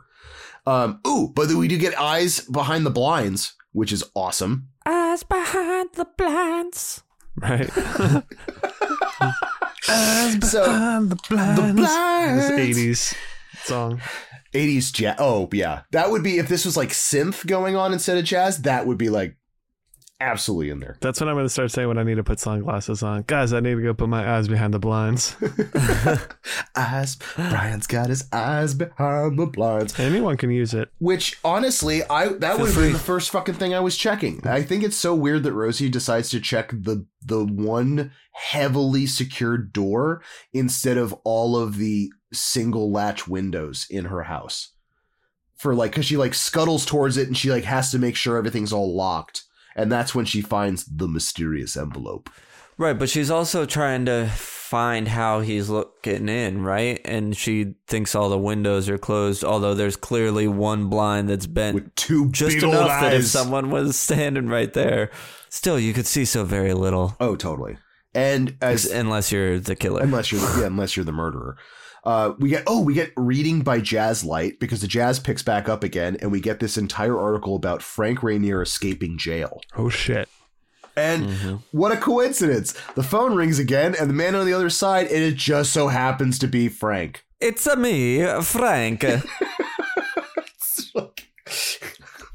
Um, ooh, but then we do get eyes behind the blinds, which is awesome. Eyes behind the blinds. Right? <laughs> So Behind the blinds. the blinds. This 80s song. 80s jazz. Oh, yeah. That would be if this was like synth going on instead of jazz, that would be like absolutely in there. That's what I'm going to start saying when I need to put sunglasses on. Guys, I need to go put my eyes behind the blinds. <laughs> eyes. Brian's got his eyes behind the blinds. Anyone can use it. Which honestly, I that Feel would have been the first fucking thing I was checking. I think it's so weird that Rosie decides to check the the one heavily secured door instead of all of the single latch windows in her house. For like cuz she like scuttles towards it and she like has to make sure everything's all locked. And that's when she finds the mysterious envelope. Right, but she's also trying to find how he's looking in, right? And she thinks all the windows are closed, although there's clearly one blind that's bent With two just enough that if someone was standing right there, still you could see so very little. Oh, totally. And as unless you're the killer. unless you're yeah, unless you're the murderer. Uh, we get oh we get reading by Jazz Light because the jazz picks back up again, and we get this entire article about Frank Rainier escaping jail. Oh, shit. And Mm-hmm. what a coincidence. The phone rings again, and the man on the other side, and it just so happens to be Frank. It's a me, Frank. <laughs>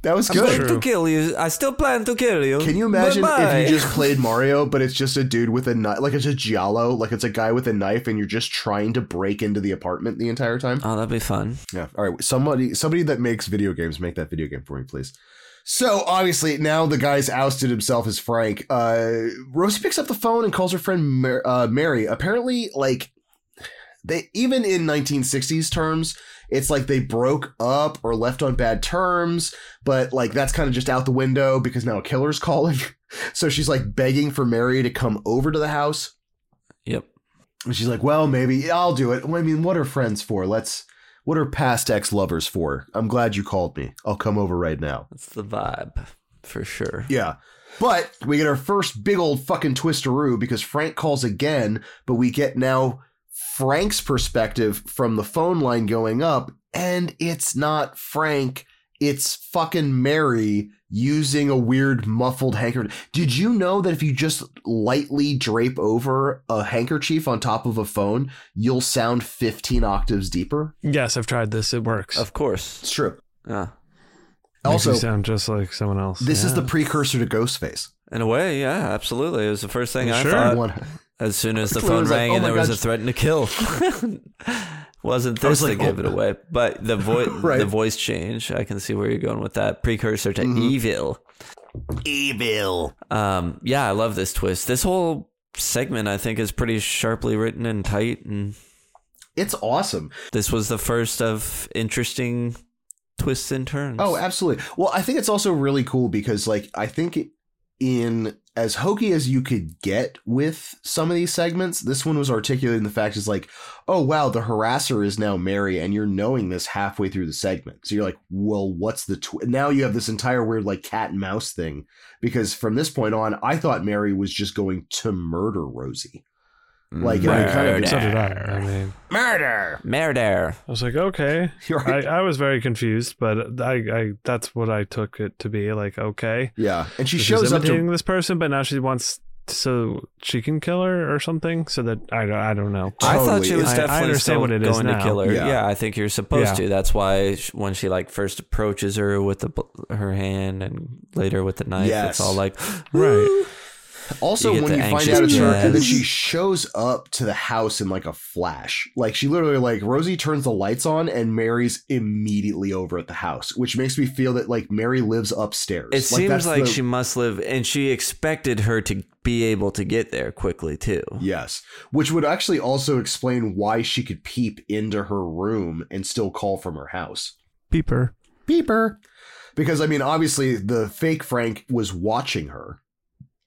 That was good. I'm to kill you. I still plan to kill you. Can you imagine Bye-bye. if you just played Mario, but it's just a dude with a knife, like it's a giallo, like it's a guy with a knife, and you're just trying to break into the apartment the entire time? Oh, that'd be fun. Yeah. All right. Somebody, somebody that makes video games, make that video game for me, please. So obviously now the guy's ousted himself as Frank. Uh, Rosie picks up the phone and calls her friend Mar- uh, Mary. Apparently, like they even in 1960s terms, it's like they broke up or left on bad terms. But like that's kind of just out the window because now a killer's <laughs> calling. so she's like begging for Mary to come over to the house. Yep. And she's like, well, maybe I'll do it. Well, I mean, what are friends for? Let's, what are past ex lovers for? I'm glad you called me. I'll come over right now. That's the vibe for sure. Yeah. But we get our first big old fucking twisteroo because Frank calls again, but we get now Frank's perspective from the phone line going up, and it's not Frank, it's fucking Mary using a weird muffled handkerchief. Did you know that if you just lightly drape over a handkerchief on top of a phone, you'll sound 15 octaves deeper? Yes, I've tried this. It works. Of course. It's true. Yeah. Makes Also, you sound just like someone else. this is the precursor to Ghostface. In a way, yeah, absolutely. It was the first thing I Sure. thought. One- As soon as the phone was like, rang "Oh and my there was God." a threat to kill. <laughs> Wasn't I was this like, to give "Oh." it away? But the voice, <laughs> Right. the voice change. I can see where you're going with that precursor to Mhm. evil. Evil. Um, yeah, I love this twist. This whole segment, I think, is pretty sharply written and tight. And It's awesome. this was the first of interesting twists and turns. Oh, absolutely. Well, I think it's also really cool because, like, I think in as hokey as you could get with some of these segments, this one was articulating the fact is like, oh wow, the harasser is now Mary, and you're knowing this halfway through the segment. So you're like, well, what's the tw-? now you have this entire weird like cat and mouse thing because from this point on, I thought Mary was just going to murder Rosie. Like, I kind of So did I. I mean, murder. Murder. I was like, okay. You're I, right. I was very confused, but I, I that's what I took it to be. Like, okay, yeah, and she she's shows up imitating to this person, but now she wants so she can kill her or something. So that I don't, I don't know. I thought she was I- I definitely understand what it is going to now. kill her. Yeah. Yeah. I think you're supposed Yeah. to. That's why sh- when she like first approaches her with the her hand and later with the knife, Yes. it's all like Right. Also, You when you find out it's her, and then she shows up to the house in like a flash. Like she literally, like Rosie turns the lights on, and Mary's immediately over at the house, which makes me feel that like Mary lives upstairs. It that's seems like the- she must live, and she expected her to be able to get there quickly too. Yes, which would actually also explain why she could peep into her room and still call from her house. Peeper. peeper Because I mean, obviously the fake Frank was watching her.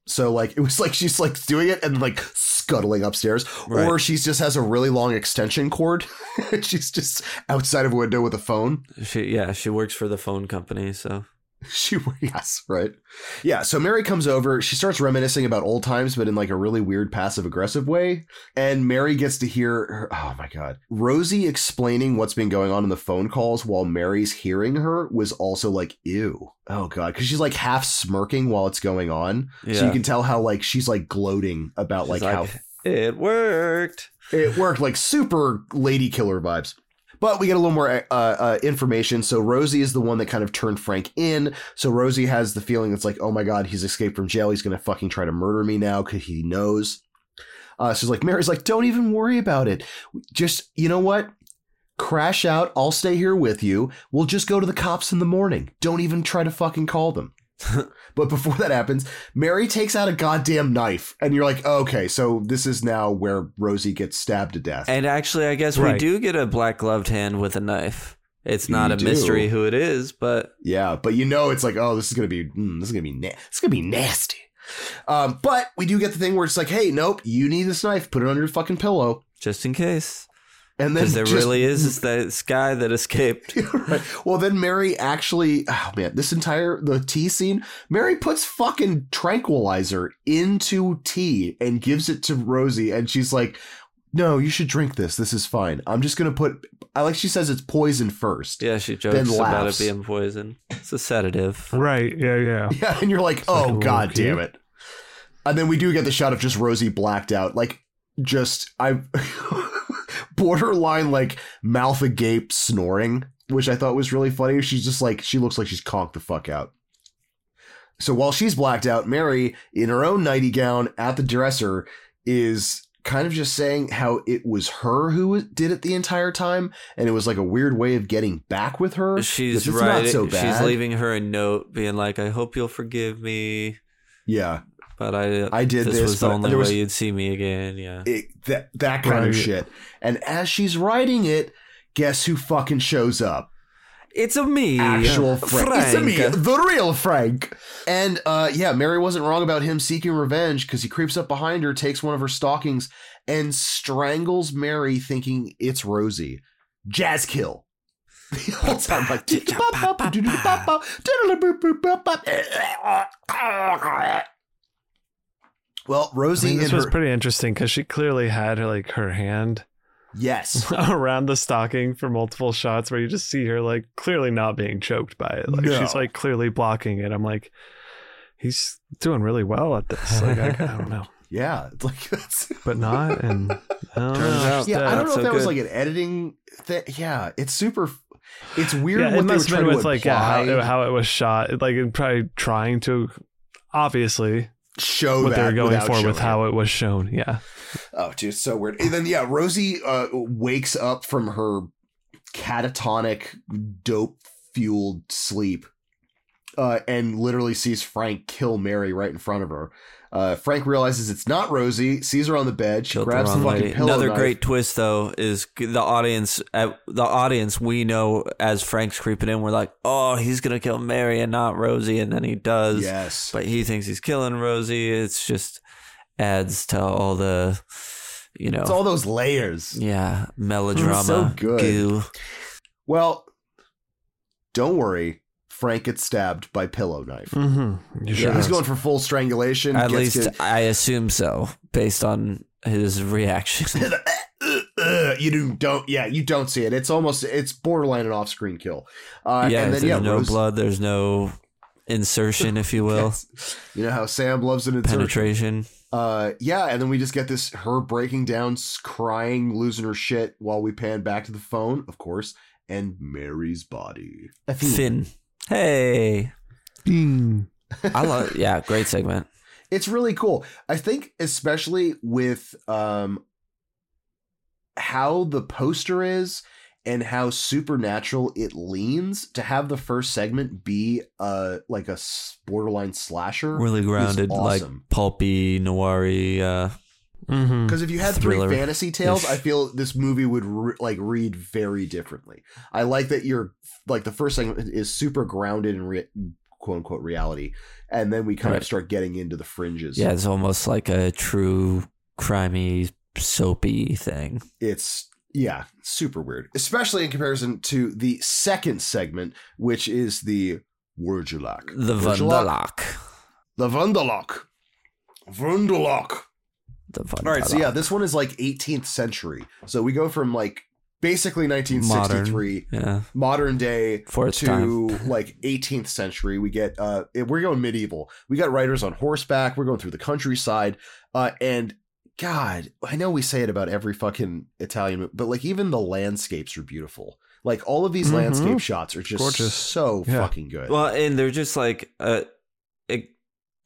So like it was <laughs> like she's like doing it and like scuttling upstairs. Right. Or she just has a really long extension cord. <laughs> she's just outside of a window with a phone. She, yeah, she works for the phone company, so <laughs> She <laughs> yes, right. Yeah, so Mary comes over, she starts reminiscing about old times, but in like a really weird passive aggressive way. And Mary gets to hear her oh my god. Rosie explaining what's been going on in the phone calls while Mary's hearing her was also like, ew. Oh god. Cause she's like half smirking while it's going on. So you can tell how like she's like gloating about like, She's how it worked. it worked like super lady killer vibes. But we get a little more uh, uh, information. So Rosie is the one that kind of turned Frank in. So Rosie has the feeling it's like, oh my god, he's escaped from jail. He's gonna fucking try to murder me now because he knows. Uh, so she's like, Mary's like, don't even worry about it. Just you know what? Crash out. I'll stay here with you. We'll just go to the cops in the morning. Don't even try to fucking call them. <laughs> but before that happens, Mary takes out a goddamn knife, and you're like, okay, so this is now where Rosie gets stabbed to death. And actually, I guess we do get a black gloved hand with a knife. It's not You a do. mystery who it is, but Yeah, but you know it's like, oh, this is gonna be, mm, this is gonna be, na- this is gonna be nasty. Um, but we do get the thing where it's like, hey, nope, you need this knife, put it under your fucking pillow, just in case, and then because there just- really is this guy that escaped. <laughs> right. Well, then Mary actually, oh man, this entire the tea scene, Mary puts fucking tranquilizer into tea and gives it to Rosie, and she's like, "No, you should drink this. This is fine. I'm just gonna put." I like she says it's poison first. Yeah, she jokes Ben about it laughs. being poison. It's a sedative. Right. Yeah. Yeah. <laughs> Yeah, and you're like, oh like god little damn cute. it. And then we do get the shot of just Rosie blacked out, like just I <laughs> borderline like mouth agape snoring, which I thought was really funny. She's just like she looks like she's conked the fuck out. So while she's blacked out, Mary, in her own nighty gown at the dresser, is kind of just saying how it was her who did it the entire time, and it was like a weird way of getting back with her. She's right. So She's leaving her a note, being like, "I hope you'll forgive me, Yeah, but I I did this this, was the only there way you'd see me again." Yeah, it, that that kind of shit. And as she's writing it, guess who fucking shows up? it's a me, Actual Frank. It's a me, the real Frank. And uh, yeah, Mary wasn't wrong about him seeking revenge because he creeps up behind her, takes one of her stockings, and strangles Mary, thinking it's Rosie. Jazz kill. <laughs> The whole time, like. <laughs> <laughs> Well, I Rosie mean, this was her pretty interesting because she clearly had like her hand yes, <laughs> around the stocking for multiple shots where you just see her like clearly not being choked by it. Like she's like clearly blocking it. I'm like, he's doing really well at this. Like I, I don't know, <laughs> yeah, it's like <laughs> that's. but not. And I don't Turns know. out- Yeah, I don't know so if that was like an editing thing. Yeah, it's super. It's weird Yeah, what it they were must have trying been to with like yeah, how, how it was shot. Like and probably trying to obviously show what they're going for with how it was shown. Yeah. Oh, dude, so weird. And then yeah, Rosie uh, wakes up from her catatonic, dope fueled sleep, uh, and literally sees Frank kill Mary right in front of her. Uh, Frank realizes it's not Rosie, sees her on the bed. She Killed grabs the, wrong fucking lady. pillow Another knife. great twist, though, is the audience. At the audience, we know as Frank's creeping in, we're like, "Oh, he's gonna kill Mary and not Rosie," and then he does. Yes, but he thinks he's killing Rosie. It's just adds to all the, you know, it's all those layers. yeah, melodrama. So good. Goo. Well, don't worry. Frank gets stabbed by pillow knife. Mm-hmm. You Yeah. He's going for full strangulation. At gets least to- I assume so, based on his reaction. <laughs> You do, don't yeah you don't see it it's almost it's borderline an off-screen kill uh yeah, and then there's yeah no Rose- blood. There's no insertion, if you will, you know how sam loves an insertion penetration. uh yeah and then we just get this her breaking down crying losing her shit while we pan back to the phone of course and mary's body Finn. Hey, Mm. I love. Yeah, great segment. it's really cool i think especially with um how the poster is and how supernatural it leans to have the first segment be uh like a borderline slasher Really grounded, like pulpy, noir uh Mm-hmm. because if you had Thriller. three fantasy tales i feel this movie would re- like read very differently i like that you're like the first thing is super grounded in re- quote unquote reality and then we kind Right. of start getting into the fringes Yeah, it's almost like a true crimey, soapy thing. it's yeah super weird especially in comparison to the second segment which is the Wurgelak. The Wurgelak? Vandalak. the Vandalok Vandalok The Vandalak. all right so yeah this one is like 18th century. So we go from like basically 1963 Yeah, modern day for its to <laughs> like 18th century. We get uh we're going medieval. We got riders on horseback. We're going through the countryside. Uh and god i know we say it about every fucking italian but like even the landscapes are beautiful. Like all of these Mhm. landscape shots are just Gorgeous. so Yeah. fucking good. Well, and they're just like, uh, it,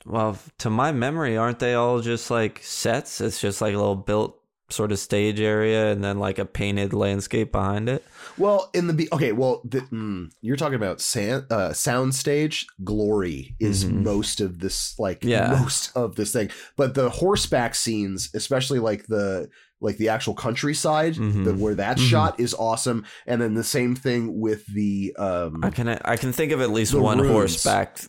well, to my memory, aren't they all just like sets? It's just like a little built sort of stage area and then like a painted landscape behind it. Well, in the be- okay, well, the, mm, you're talking about san- uh, soundstage glory is Mhm. most of this, like Yeah. most of this thing. But the horseback scenes, especially like the like the actual countryside, Mhm. the, where that Mhm. shot is awesome. And then the same thing with the um, I can I can think of at least one rooms. horseback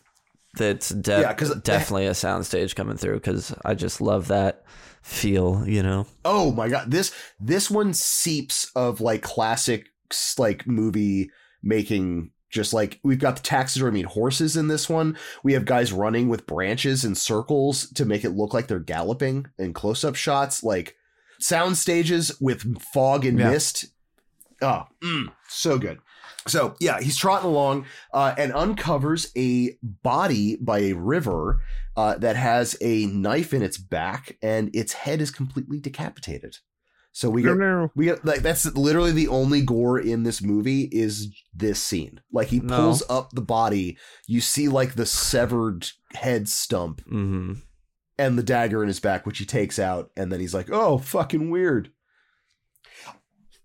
that's de- Yeah, 'cause- definitely a soundstage coming through because I just love that feel. You know, Oh my god, this this one seeps of like classic like movie making. Just like we've got the taxidermied horses in this one, we have guys running with branches and circles to make it look like they're galloping and close up shots, like sound stages with fog and Yeah. mist. Oh, mm, so good. So yeah, he's trotting along uh, and uncovers a body by a river uh, that has a knife in its back, and its head is completely decapitated. So we get we get like that's literally the only gore in this movie is this scene. Like he No. pulls up the body, you see like the severed head stump hmm and the dagger in his back, which he takes out, and then he's like, "Oh, fucking weird."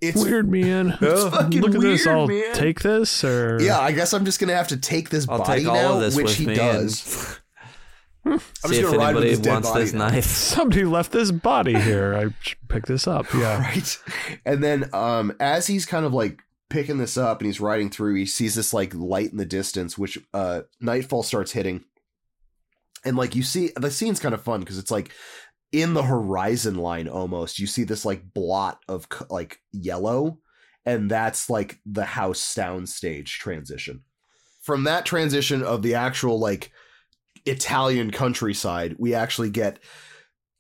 It's Weird, man. <laughs> It's fucking Look at this. I'll man. take this, or Yeah, I guess I'm just gonna have to take this I'll body take all now, of this which with he me does. <laughs> I'm see just gonna ride with anybody this dead wants body this now. knife. <laughs> somebody left this body here. I should pick this up. Yeah. right? And then um as he's kind of like picking this up and he's riding through, he sees this like light in the distance, which uh nightfall starts hitting. And like you see the scene's kind of fun because it's like in the horizon line almost. You see this like blot of like yellow, and that's like the house soundstage transition. From that transition of the actual like Italian countryside, we actually get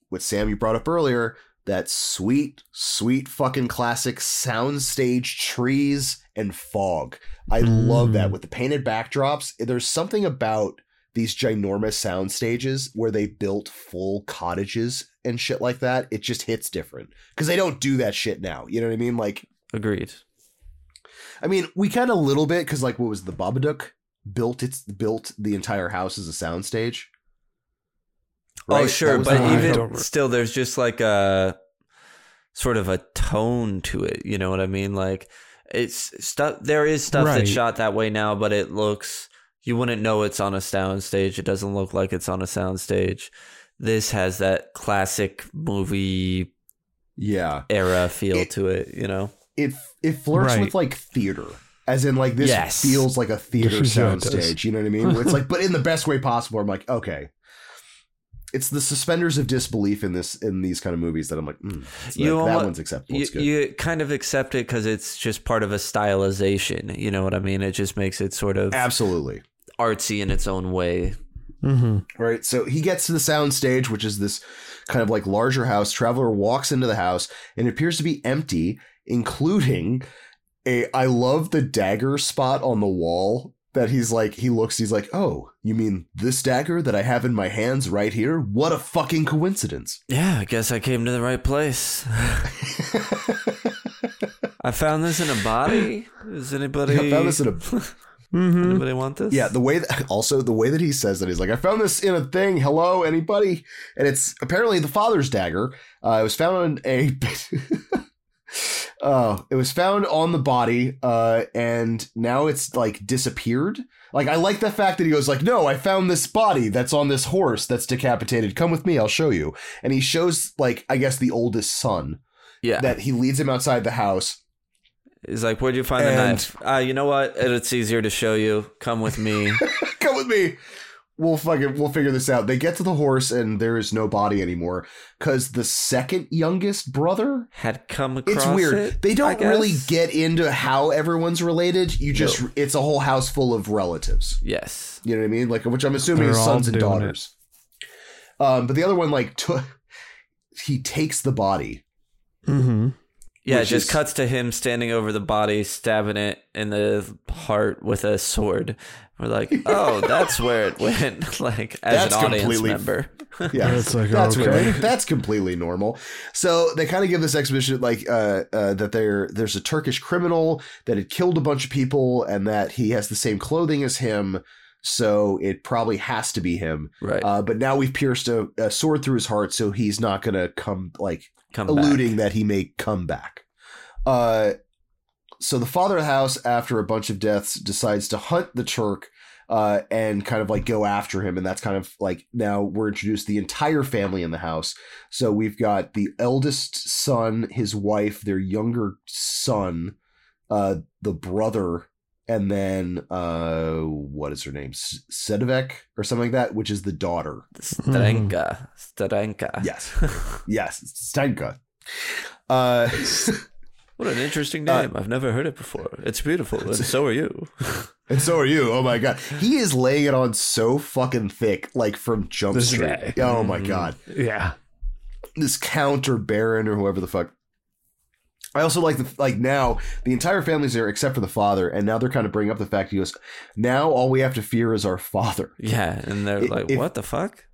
what Sam you brought up earlier, that sweet, sweet fucking classic soundstage trees and fog. I love that Mm. with the painted backdrops. There's something about these ginormous sound stages where they built full cottages and shit like that. It just hits different because they don't do that shit now. You know what I mean? Like, Agreed. I mean, we kind of a little bit because like what was the Babadook built? It's built the entire house as a soundstage. Oh, Right? sure, but the- even still, there's just like a sort of a tone to it. You know what I mean? Like it's stuff. There is stuff Right. that's shot that way now, but it looks. You wouldn't know it's on a sound stage. It doesn't look like it's on a sound stage. This has that classic movie yeah. era feel It- to it. You know? it it flirts Right. with like theater as in like this Yes. feels like a theater <laughs> Yeah, it does. soundstage you know what i mean it's like but in the best way possible i'm like okay it's the suspenders of disbelief in this in these kind of movies that i'm like mm, it's You like, that almo- one's acceptable You, good you kind of accept it because it's just part of a stylization. You know what I mean? It just makes it sort of absolutely artsy in its own way. Mm-hmm. right so he gets to the sound stage which is this kind of like larger house traveler walks into the house and it appears to be empty including a i love the dagger spot on the wall that he's like he looks he's like oh you mean this dagger that i have in my hands right here what a fucking coincidence Yeah, I guess I came to the right place. <laughs> I found this in a body. Does anybody I found this in a <laughs> Mm-hmm. anybody want this? yeah the way that <laughs> also the way that he says that he's like i found this in a thing. Hello anybody? And it's apparently the father's dagger. Uh, it was found on a <laughs> uh it was found on the body uh and now it's like disappeared. Like i like the fact that he goes like no i found this body that's on this horse that's decapitated. Come with me i'll show you. And he shows like i guess the oldest son yeah. that he leads him outside the house He's like, "Where'd you find the And- knife?" Uh, you know what? It's easier to show you. Come with me. <laughs> come with me. We'll fucking we'll figure this out. They get to the horse and there is no body anymore because the second youngest brother. Had come across. It's weird. it, they don't really get into how everyone's related. You just it's a whole house full of relatives. Yes. You know what I mean? Like which I'm assuming is They're all sons and doing it. daughters. Um, but the other one like took he takes the body. Mm-hmm. Yeah, it just is- cuts to him standing over the body, stabbing it in the heart with a sword. We're like, <laughs> oh, that's where it went. <laughs> like as That's an audience completely- member. <laughs> Yeah, It's like, that's okay. weird. that's completely normal. So they kind of give this exhibition like uh, uh, that there there's a Turkish criminal that had killed a bunch of people and that he has the same clothing as him. So it probably has to be him. right. Uh, but now we've pierced a, a sword through his heart, so he's not gonna come like Come alluding back. that he may come back. Uh, so the father of the house, after a bunch of deaths, decides to hunt the Turk uh, and kind of like go after him. And that's kind of like now we're introduced the entire family in the house. So we've got the eldest son, his wife, their younger son, uh, the brother, and then uh, what is her name? S- Sedovek or something like that, which is the daughter. Starenka. Starenka. Yes. <laughs> yes, Stenka. Uh, <laughs> What an interesting Uh, name. I've never heard it before. It's beautiful, and so are you. <laughs> and so are you. Oh my god, he is laying it on so fucking thick, like from Jump This Street. guy. Oh my Mhm. god, Yeah. this Count or Baron or whoever the fuck. I also like the like now the entire family's there except for the father, and now they're kind of bringing up the fact he goes, now all we have to fear is our father, <laughs> Yeah, and they're If- like, if- "What the fuck?"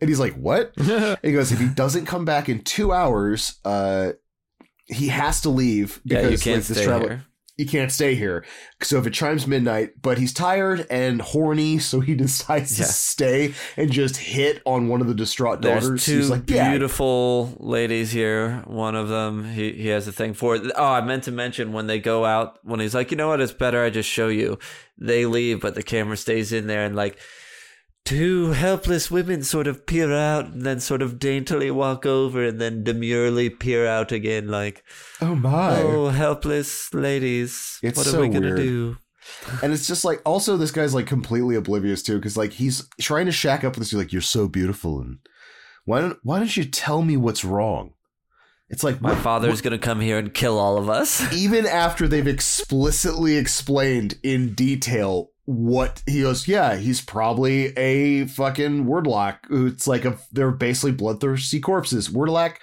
and he's like, what? <laughs> he goes, if he doesn't come back in two hours, uh, he has to leave Yeah, you can't like, this stay traveler- here. He can't stay here. So if it chimes midnight, but he's tired and horny, so he <laughs> decides Yeah. to stay and just hit on one of the distraught There's daughters. two He's like, yeah, beautiful ladies here. One of them, he, he has a thing for. Oh, I meant to mention when they go out, when he's like, you know what, it's better I just show you. They leave, but the camera stays in there, and like two helpless women sort of peer out, and then sort of daintily walk over, and then demurely peer out again, like, oh my. oh, helpless ladies, It's what are we gonna weird. do? And it's just like, also, this guy's like completely oblivious too, because like he's trying to shack up with this. He's like, you're so beautiful, and why don't why don't you tell me what's wrong? It's like My what- father's gonna come here and kill all of us. even after they've explicitly explained in detail what he goes, yeah, he's probably a fucking wordlock. It's like a they're basically bloodthirsty corpses. Wordlock,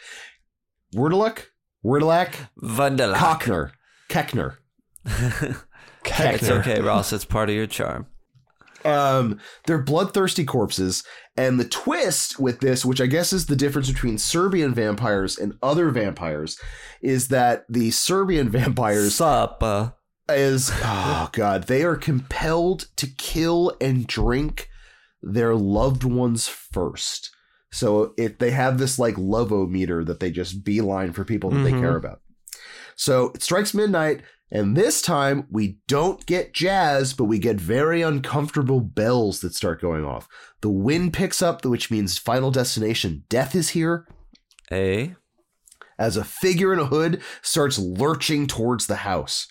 Wordlock, Wordlock, Vandalak. Cockner, <laughs> Keckner. It's okay, Ross. It's part of your charm. Um, they're bloodthirsty corpses, and the twist with this, which I guess is the difference between Serbian vampires and other vampires, is that the Serbian <laughs> vampires Sup? Uh, is <sighs> oh god. They are compelled to kill and drink their loved ones first. So if they have this like lovometer that they just beeline for people that they Mhm. care about. So it strikes midnight and this time we don't get jazz but we get very uncomfortable bells that start going off. The wind picks up which means final destination death is here. A? As a figure in a hood starts lurching towards the house.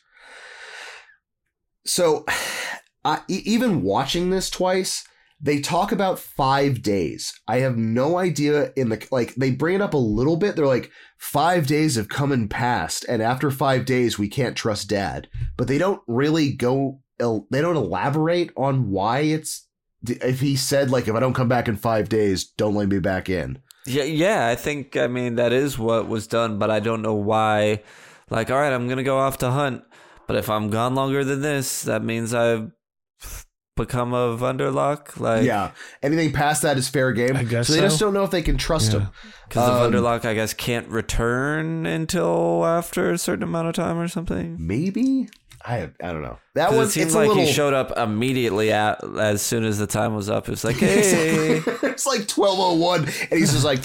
So, <sighs> I, even watching this twice, they talk about five days. I have no idea in the like they bring it up a little bit. They're like five days have come and passed, and after five days, we can't trust Dad. But they don't really go. They don't elaborate on why it's. If he said like, if I don't come back in five days, don't let me back in. yeah, yeah. I think I mean that is what was done, but I don't know why. Like, all right, I'm gonna go off to hunt, but if I'm gone longer than this, that means I've become a Vunderlock. Like, yeah, anything past that is fair game. I guess so they just don't know if they can trust Yeah. him. because Um, the Vunderlock, I guess, can't return until after a certain amount of time or something. Maybe I I don't know. That 'Cause one it seems it's like little. he showed up immediately at, as soon as the time was up. It's like, <laughs> hey, it's like twelve oh one, and he's just like,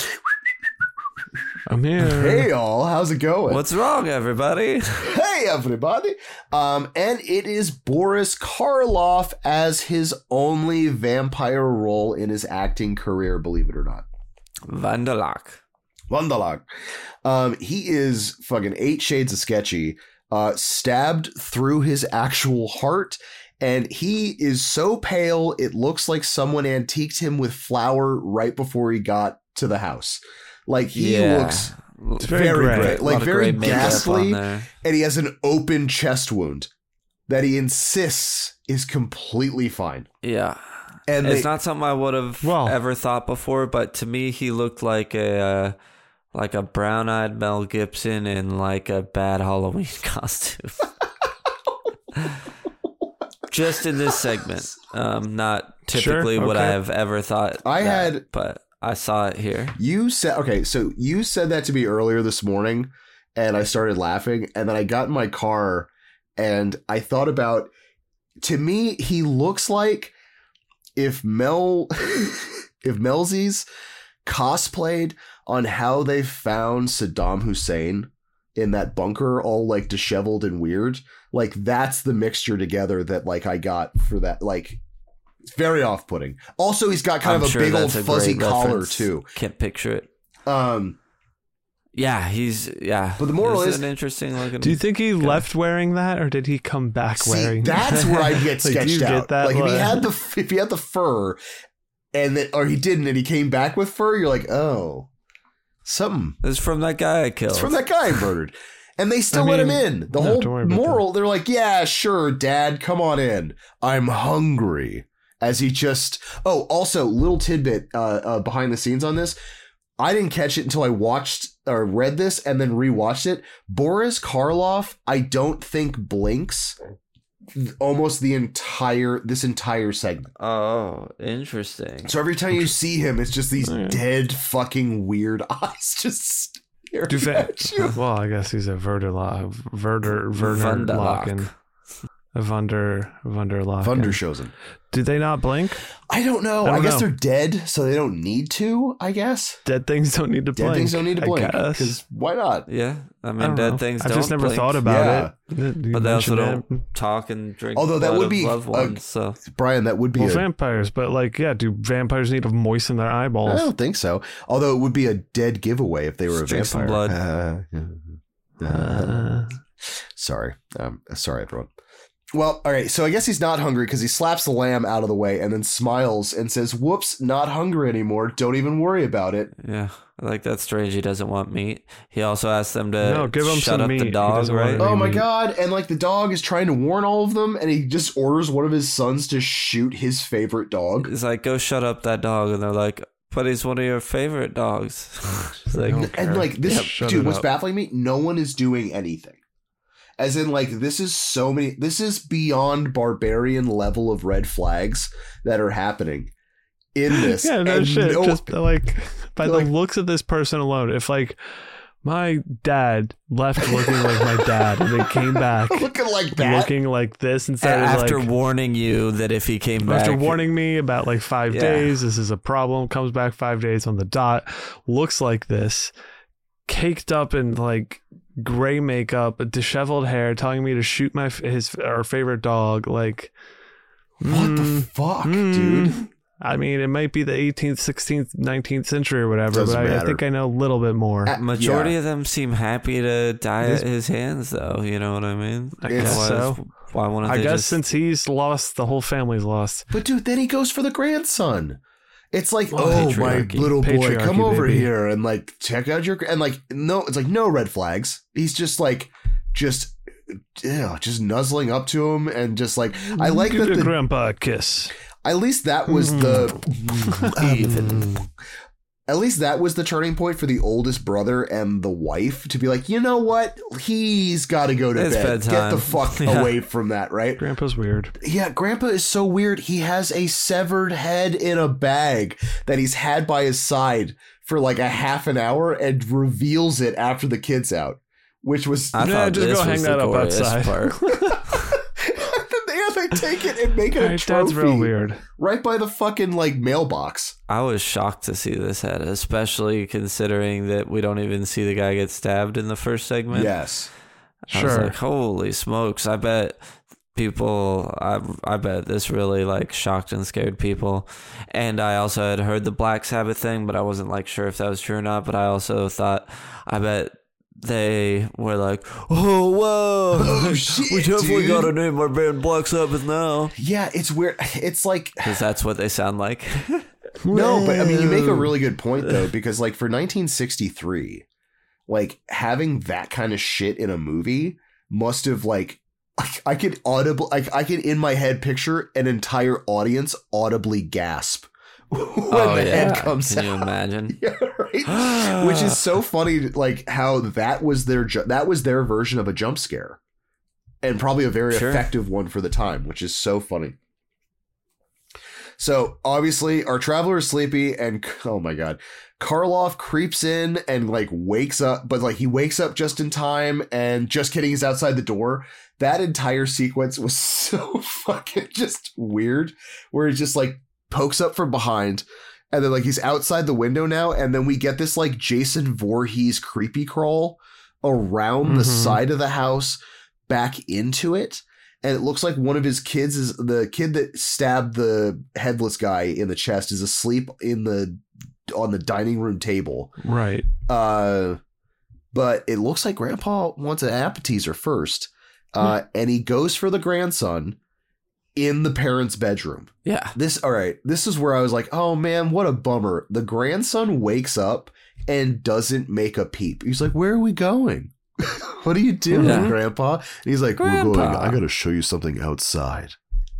I'm here. "Hey y'all, how's it going? what's wrong, everybody? <laughs> hey everybody?" Um, and it is Boris Karloff as his only vampire role in his acting career. Believe it or not. Vanderlock. Vandalag. Um, he is fucking eight shades of sketchy, uh, stabbed through his actual heart, and he is so pale it looks like someone antiqued him with flour right before he got to the house. Like he Yeah. looks It's very, very gray. gray. Like very ghastly. and he has an open chest wound that he insists is completely fine. Yeah. And it's they- not something I would have Well- ever thought before, but to me, he looked like a uh, like a brown-eyed Mel Gibson in like a bad Halloween <laughs> costume. <laughs> Just in this segment, um, not Sure, typically what I have ever thought. I that, had- but I saw it here. You said okay, so you said that to me earlier this morning, and I started laughing, and then I got in my car, and I thought about. To me, he looks like if Mel, <laughs> if Melzies cosplayed on how they found Saddam Hussein in that bunker, all like disheveled and weird. Like that's the mixture together that like I got for that. Like it's very off-putting. Also, he's got kind I'm of a sure big old a fuzzy collar reference. too. Can't picture it. Um, Yeah, he's yeah. But the moral This is- an interesting looking. Do you think he left wearing that, or did he come back see, wearing? that's where I <laughs> get sketched Like, do sketched you get out. that? Like if he had the if he had the fur, and then or he didn't, and he came back with fur, you're like, oh, something. It's from that guy I killed. It's from that guy I murdered. And they still I let him in. The no, whole worry about moral, they're like, yeah, sure, dad, come on in. I'm hungry. As he just, oh, also, little tidbit uh, uh, behind the scenes on this. I didn't catch it until I watched or read this and then rewatched it, Boris Karloff, I don't think blinks almost the entire this entire segment. Oh, interesting. So every time you see him, it's just these Yeah. dead fucking weird <laughs> eyes just staring Do va- at you. well, I guess he's a Verderlock, Verder, Verder Vunderlock. Locken, a Vunder, Vunderlock. Wunderchosen. Did they not blink? I don't know. I I, don't guess know. they're dead, so they don't need to. I guess Dead things don't need to dead blink. Dead things don't need to blink guess. because why not? Yeah, I I mean, don't dead know. things. I've don't I just never blink, thought about Yeah. it. You but they also mentioned don't it. talk and drink. Although that blood would be loved a- ones. so Brian, that would be Well, a vampires, but like, yeah, do vampires need to moisten their eyeballs? I don't think so. Although it would be a dead giveaway if they were Just a drink some vampire. Uh, <laughs> Uh, sorry, um, sorry, everyone. Well, all right. So I guess he's not hungry because he slaps the lamb out of the way and then smiles and says, "Whoops, not hungry anymore. Don't even worry about it." yeah, like that's strange. He doesn't want meat. He also asks them to No, give him shut some up meat. the dog, right? Oh my meat. god! And like the dog is trying to warn all of them, and he just orders one of his sons to shoot his favorite dog. He's like, go shut up that dog, and they're like, but he's one of your favorite dogs. <laughs> Like. And like this, Yep, dude, it what's up. baffling me? No one is doing anything. As in, like, this is so many. This is beyond barbarian level of red flags that are happening in <laughs> this. Yeah, no And shit. no- Just like by Like- the looks of this person alone, if like my dad left looking like my dad and they came back <laughs> looking like that. looking like this instead of after like warning you that if he came back, after warning me about like five Yeah. days, this is a problem. Comes back five days on the dot, looks like this, caked up and like gray makeup, disheveled hair, telling me to shoot my his our favorite dog. Like, what the mm, fuck, mm. dude? I mean, it might be the 18th, 16th, 19th century or whatever, Doesn't but I, I think I know a little bit more. Uh, majority yeah. of them seem happy to die This- at his hands, though. You know what I mean? I It's- guess Otherwise, so. Why wouldn't I guess just? since he's lost, the whole family's lost. But dude, then he goes for the grandson. It's like, oh my little boy, come over baby. here and like check out your and like no, it's like no red flags. He's just like just yeah, just nuzzling up to him and just like I mm, like Give that the, grandpa a kiss. at least that was the mm. <laughs> Even. Mm. At least that was the turning point for the oldest brother and the wife to be like, you know what? He's got to go to It's bed. Get the fuck <laughs> Yeah. away from that, right? Grandpa's weird. Yeah, Grandpa is so weird. He has a severed head in a bag that he's had by his side for like a half an hour and reveals it after the kid's out, which was. I Yeah, just this go hang that up glorious outside. <laughs> part. yeah, they take it and make it a My trophy dad's real weird. right by the fucking like mailbox. I was shocked to see this head, especially considering that we don't even see the guy get stabbed in the first segment. Yes. I was Sure. like, holy smokes! I bet people, I I bet this really like shocked and scared people. And I also had heard the Black Sabbath thing, but I wasn't like sure if that was true or not. But I also thought, I bet they were like, oh whoa, Oh, <laughs> shit, we definitely dude." gotta name our band Black Sabbath now Yeah, it's weird. <sighs> It's like because <sighs> that's what they sound like. no, but I mean, you make a really good point though, <laughs> because like for 1963, like having that kind of shit in a movie must have like I, <laughs> I could audible like I could in my head picture an entire audience audibly gasp <laughs> when oh the yeah, head comes can you imagine? <laughs> Yeah, right. <gasps> Which is so funny, like how that was their ju- that was their version of a jump scare, and probably a very Sure. effective one for the time, which is so funny. So obviously, our traveler is sleepy, and oh my god, Karloff creeps in and like wakes up, but like he wakes up just in time, and just kidding, he's outside the door. That entire sequence was <laughs> so fucking just weird, where he just like pokes up from behind, and then like he's outside the window now, and then we get this like Jason Voorhees creepy crawl around the Mhm. side of the house back into it. And it looks like one of his kids is the kid that stabbed the headless guy in the chest is asleep in the on the dining room table. Right. Uh but it looks like grandpa wants an appetizer first. Uh and he goes for the grandson in the parents' bedroom. Yeah, This all right. This is where I was like, "Oh man, what a bummer." The grandson wakes up and doesn't make a peep. He's like, "Where are we going? <laughs> what are you doing, Yeah. grandpa?" And he's like, "We're going. I got to show you something outside."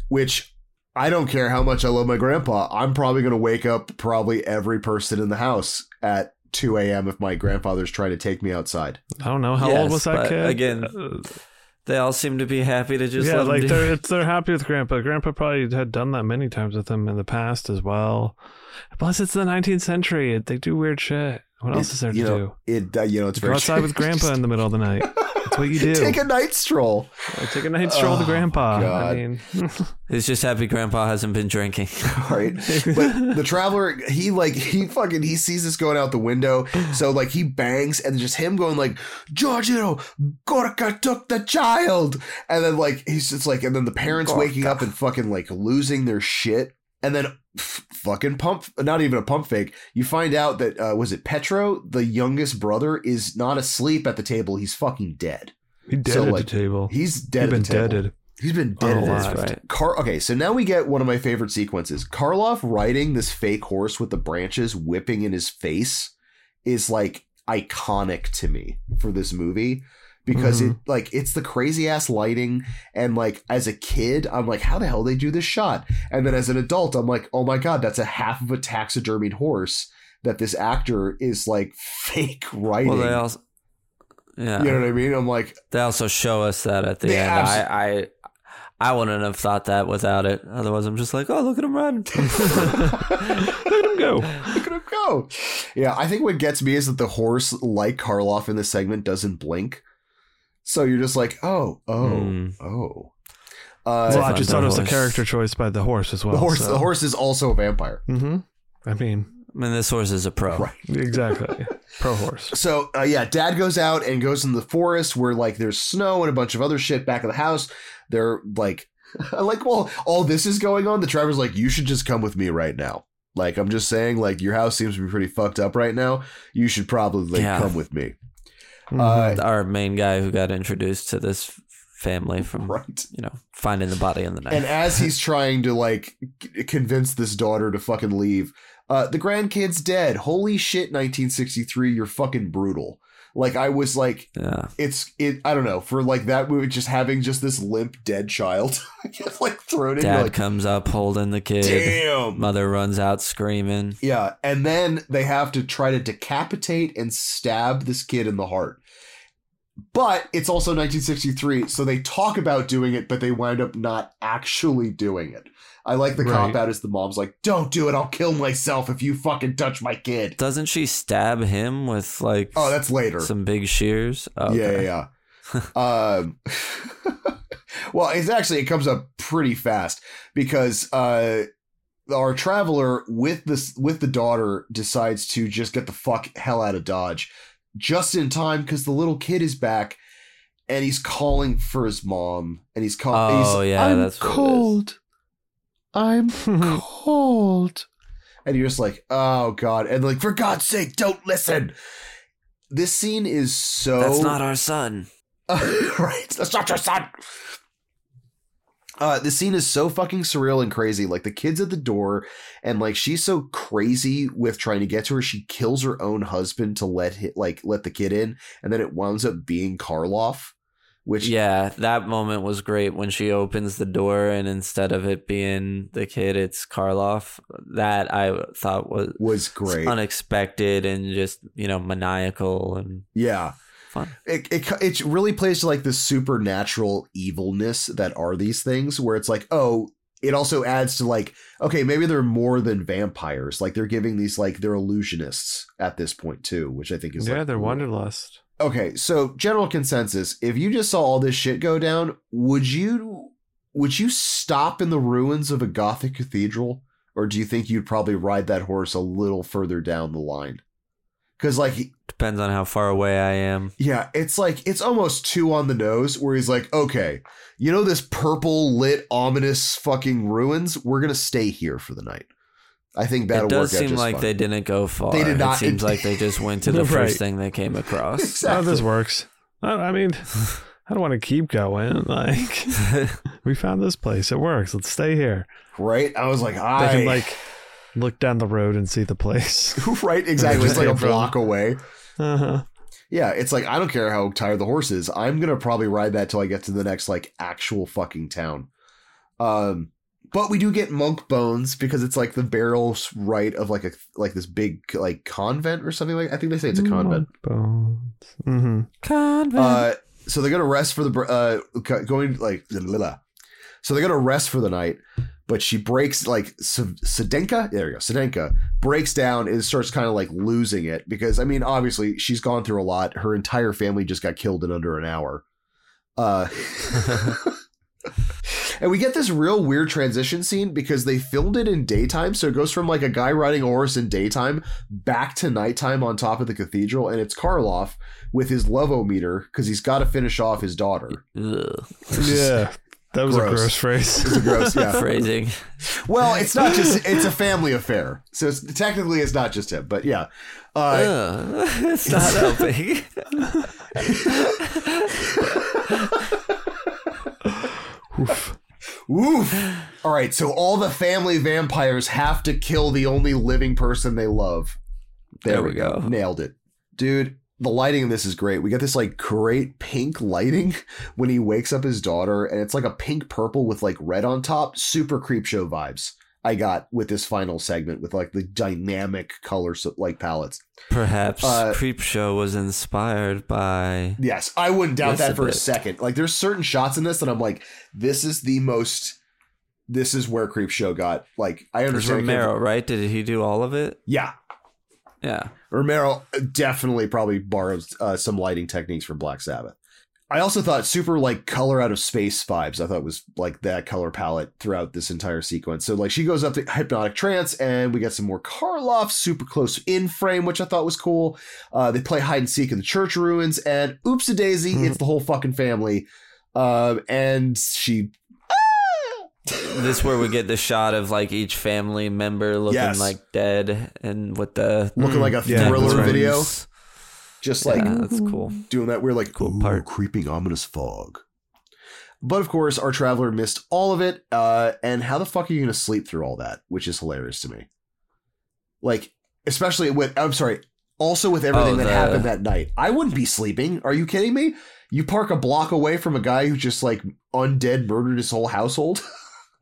Which I don't care how much I love my grandpa. I'm probably going to wake up probably every person in the house at 2 a.m. if my grandfather's trying to take me outside. I don't know how Yes, old was that kid. again, Uh, They all seem to be happy to just yeah, like they're it's, they're happy with Grandpa. Grandpa probably had done that many times with them in the past as well. Plus, it's the 19th century. They do weird shit. What else It- is there to you know, do? It uh, you know it's Go very outside with <laughs> Grandpa in the middle of the night. That's what you <laughs> do. Take a night stroll. Like, take a night stroll with Oh, Grandpa. God. I mean, <laughs> He's just happy Grandpa hasn't been drinking. right? But the traveler, he like he fucking he sees this going out the window, so like he bangs, and just him going like, Giorgio, Gorca took the child, and then like he's just like, and then the parents waking up and fucking like losing their shit, and then f- fucking pump, not even a pump fake. You find out that uh, was it Pietro, the youngest brother, is not asleep at the table; he's fucking dead. he dead So, at like, the table. He's dead. He's at been the table. deaded. He's been dead at Oh, this right. Car- okay, so now we get one of my favorite sequences. Karloff riding this fake horse with the branches whipping in his face is like iconic to me for this movie because it mm-hmm. like it's the crazy ass lighting and like as a kid I'm like how the hell they do this shot and then as an adult I'm like oh my god that's a half of a taxidermied horse that this actor is like <laughs> fake riding. well, they also, yeah, you know what I mean? I'm like they also show us that at the end. abs- I, I, I wouldn't have thought that without it. Otherwise, I'm just like, oh, look at him. <laughs> <laughs> Look at him go. Look at him go. Yeah, I think what gets me is that the horse, like Karloff in this segment, doesn't blink. So you're just like, oh, oh, Hmm. oh. Well, Uh, I just thought it was a character choice by the horse as well. the horse, so- the horse is also a vampire. Mm-hmm. I mean, I mean, this horse is a pro. Right. exactly. <laughs> Pro horse. So uh, yeah, Dad goes out and goes in the forest where like there's snow and a bunch of other shit back of the house. They're like, <laughs> like, well, all this is going on. The driver's like, you should just come with me right now. Like, I'm just saying, like, your house seems to be pretty fucked up right now. You should probably like, Yeah. come with me. Mhm. Uh, Our main guy who got introduced to this family from, right. you know, finding the body in the night. And as he's trying to like convince this daughter to fucking leave, uh, the grandkid's dead. Holy shit, 1963, you're fucking brutal. Like I was like, yeah. it's it. I don't know for like that movie, just having just this limp dead child, <laughs> like thrown in. Dad like, comes up holding the kid. damn. Mother runs out screaming. Yeah, and then they have to try to decapitate and stab this kid in the heart. But it's also 1963, so they talk about doing it, but they wind up not actually doing it. I like the cop out as the mom's like, "Don't do it. I'll kill myself if you fucking touch my kid." Doesn't she stab him with like Oh, that's later. some big shears? Oh, Yeah, okay. yeah, <laughs> yeah. um, <laughs> well, it's actually it comes up pretty fast because uh, our traveler with this with the daughter decides to just get the fuck hell out of Dodge just in time because the little kid is back and he's calling for his mom and he's calling. Oh, yeah, I'm that's what it is." cold. I'm <laughs> cold. And you're just like, oh god, and like for God's sake, don't listen. This scene is so That's not our son. <laughs> right. That's not your son. Uh, the scene is so fucking surreal and crazy. Like the kid's at the door, and like she's so crazy with trying to get to her, she kills her own husband to let hi- like let the kid in, and then it winds up being Karloff, which Yeah, that moment was great when she opens the door and instead of it being the kid, it's Karloff. That I thought was was great. unexpected and just you know maniacal and yeah, fun. it, it it really plays to like the supernatural evilness that are these things where it's like oh it also adds to like okay maybe they're more than vampires like they're giving these like they're illusionists at this point too which i think is yeah, like, they're cool. wanderlust. okay so general consensus if you just saw all this shit go down would you would you stop in the ruins of a gothic cathedral or do you think you'd probably ride that horse a little further down the line because like Depends on how far away I am. yeah, it's like it's almost too on the nose where he's like, okay, you know this purple lit ominous fucking ruins? We're gonna stay here for the night. I think that'll it does work out seem just like fine. they didn't go far. They did not- It seems it- like they just went to the <laughs> Right. first thing they came across. Oh, <laughs> exactly. this works. I, I mean, <laughs> I don't want to keep going. Like, we found this place. It works. Let's stay here. right? I was like, They I can like look down the road and see the place. <laughs> right, exactly. It's like a block away. Uh-huh. Yeah, it's like I don't care how tired the horse is. I'm gonna probably ride that till I get to the next like actual fucking town. Um, but we do get monk bones because it's like the burial right of like a like this big like convent or something like. I think they say it's a convent. Bones. Mm-hmm. Convent. Uh, so they're gonna rest for the uh going like blah, blah, blah. so they're gonna rest for the night. But she breaks like S- Sedenka. There we go. Sedenka breaks down and starts kind of like losing it because I mean, obviously she's gone through a lot. Her entire family just got killed in under an hour. Uh, <laughs> and we get this real weird transition scene because they filmed it in daytime, so it goes from like a guy riding a horse in daytime back to nighttime on top of the cathedral, and it's Karloff with his lovometer because he's got to finish off his daughter. Ugh. Yeah. That was Gross. a gross phrase. It's a gross, yeah. <laughs> Phrasing. Well, it's not just it's a family affair, so it's, technically it's not just him, but yeah. Uh, Ugh. <laughs> it's not helping. <laughs> Oof. Oof. All right, so all the family vampires have to kill the only living person they love. There, There we we go. go. Nailed it. Dude, the lighting in this is great. We get this like great pink lighting <laughs> when he wakes up his daughter, and it's like a pink purple with like red on top. Super creep show vibes. I got with this final segment with like the dynamic colors like palettes. Perhaps Uh, Creepshow was inspired by. Yes, I wouldn't doubt that a for a bit. second. Like, there's certain shots in this that I'm like, this is the most. This is where Creepshow got. Like, I understand. Romero, right? Did he do all of it? Yeah, Yeah. Romero definitely probably borrows uh, some lighting techniques from Black Sabbath. I also thought super like color out of space vibes. I thought was like that color palette throughout this entire sequence. So like she goes up to hypnotic trance, and we get some more Karloff super close in frame, which I thought was cool. Uh, they play hide and seek in the church ruins, and oops a daisy, Mhm. it's the whole fucking family. Um, and she This where we get the shot of like each family member looking Yes. like dead and with the looking like a yeah, thriller video, just like yeah, that's cool. doing that weird like Cool part. creeping ominous fog. But of course, our traveler missed all of it. Uh, and how the fuck are you to sleep through all that? Which is hilarious to me. Like, especially with I'm sorry, also with everything Oh, that happened that night. I wouldn't be sleeping. Are you kidding me? You park a block away from a guy who just like undead murdered his whole household. <laughs>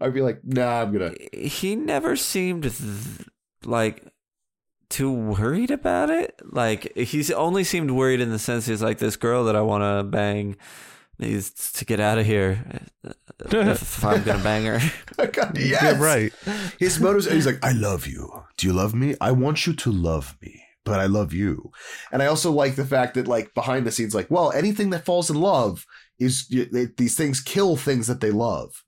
I'd be like, nah, I'm gonna. He never seemed th- like too worried about it. Like he's only seemed worried in the sense he's like this girl that I want to bang needs to get out of here <laughs> if I'm gonna bang her. <laughs> yes, Yeah, right. His motives. He's like, I love you. Do you love me? I want you to love me, but I love you. And I also like the fact that, like, behind the scenes, like, well, anything that falls in love is they, these things kill things that they love.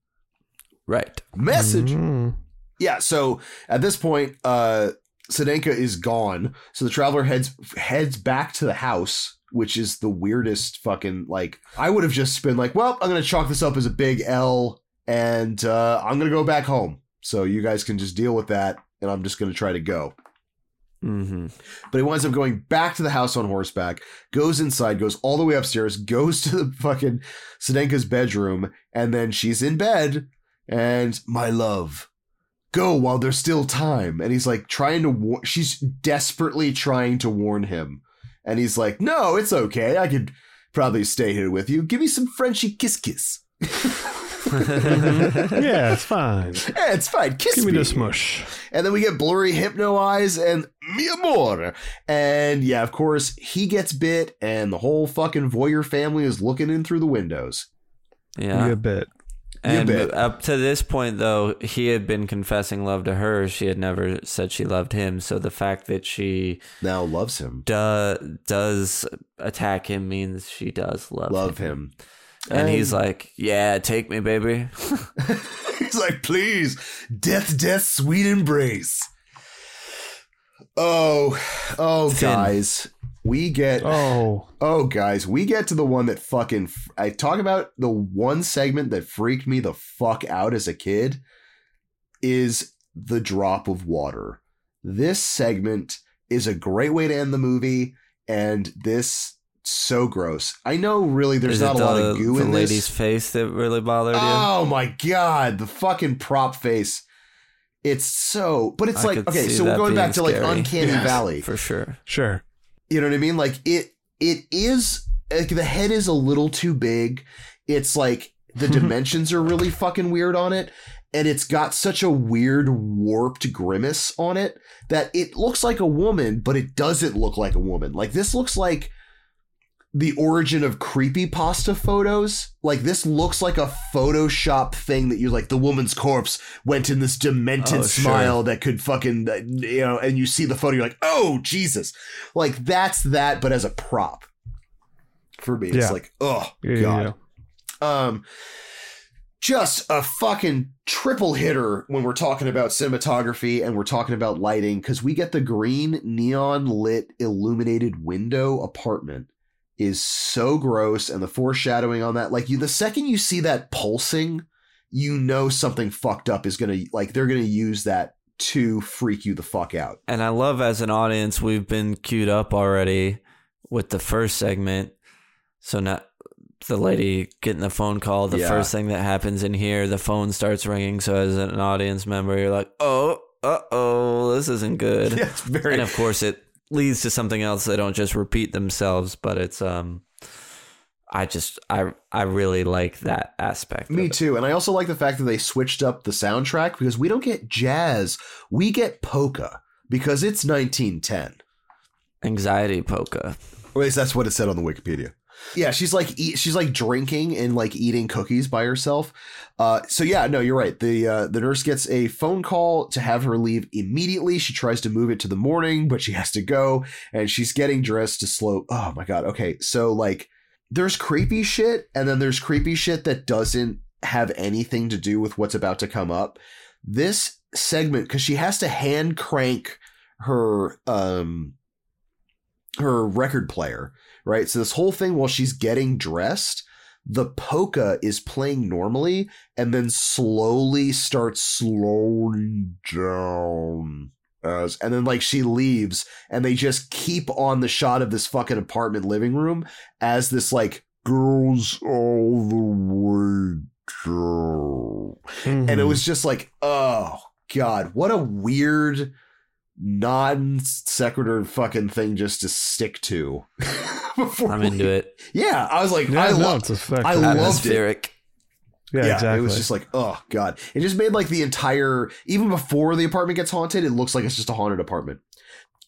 Right. Message. Mhm. Yeah. So at this point, uh, Sedenka is gone. So the traveler heads heads back to the house, which is the weirdest fucking like. I would have just been like, well, I'm gonna chalk this up as a big L, and uh, I'm gonna go back home. So you guys can just deal with that, and I'm just gonna try to go. Mm-hmm. But he winds up going back to the house on horseback, goes inside, goes all the way upstairs, goes to the fucking Sedenka's bedroom, and then she's in bed, and my love, go while there's still time. And he's like trying to, war- she's desperately trying to warn him. And he's like, no, it's okay. I could probably stay here with you. Give me some Frenchy kiss kiss. <laughs> Yeah, it's fine. Eh, it's fine. Kiss Give me me. the smush. And then we get blurry hypno eyes and mi amor. And yeah, of course, he gets bit, and the whole fucking voyeur family is looking in through the windows. Yeah. Good bit. And up to this point, though, he had been confessing love to her. She had never said she loved him. So the fact that she Now loves him. do, does attack him means she does love, Love him. him. And he's like, "Yeah, take me, baby." <laughs> <laughs> He's like, please, death, death, sweet embrace. Oh, oh, guys. We get Oh, Oh, guys, we get to the one that fucking. I talk about the one segment that freaked me the fuck out as a kid is the drop of water. This segment is a great way to end the movie, and this so gross. I know, really, there's Is not a it lot of goo the in lady's this. face that really bothered you? Oh my god, the fucking prop face. It's so, but it's I like okay, so we're going back to being like. Uncanny Yes. Valley. For sure. sure. You know what I mean? Like it it is like the head is a little too big. It's like the <laughs> dimensions are really fucking weird on it. and it's got such a weird warped grimace on it that it looks like a woman, but it doesn't look like a woman. Like this looks like the origin of creepy pasta photos. Like this looks like a Photoshop thing that you're like the woman's corpse went in this demented Oh, sure. smile that could fucking uh, you know, and you see the photo, you're like, oh Jesus, like that's that, but as a prop. For me, it's Yeah. like, oh yeah, god. yeah. Um, just a fucking triple hitter when we're talking about cinematography and we're talking about lighting because we get the green neon lit illuminated window apartment is so gross and the foreshadowing on that like you the second you see that pulsing you know something fucked up is gonna like they're gonna use that to freak you the fuck out And I love as an audience, we've been cued up already with the first segment. So now the lady getting the phone call, the Yeah. first thing that happens in here, the phone starts ringing. So as an audience member, you're like, oh, uh oh, this isn't good. yeah, <laughs> it's very and of course, it leads to something else. They don't just repeat themselves, but it's um, I just I I really like that aspect. Me too. And I also like the fact that they switched up the soundtrack because we don't get jazz, we get polka because it's 1910. Anxiety polka. Or at least that's what it said on the Wikipedia. Yeah, she's like eat, she's like drinking and like eating cookies by herself. Uh, so yeah, no, you're right. The uh, the nurse gets a phone call to have her leave immediately. She tries to move it too the morning, but she has to go, and she's getting dressed to slow. Oh my god. Okay, so like there's creepy shit, and then there's creepy shit that doesn't have anything to do with what's about to come up. This segment, because she has to hand crank her um her record player, right? So this whole thing while she's getting dressed, the polka is playing normally and then slowly starts slowing down. As, and then like she leaves and they just keep on the shot of this fucking apartment living room as this like goes all the way down. And it Mhm. was just like, oh god, what a weird non sequitur fucking thing just to stick to. <laughs> Before I'm we- into it. Yeah, I was like, yeah, I no, love. it's effective. I loved it. Atmospheric. yeah, Yeah, exactly. it was just like, oh god, it just made like the entire. Even before the apartment gets haunted, it looks like it's just a haunted apartment.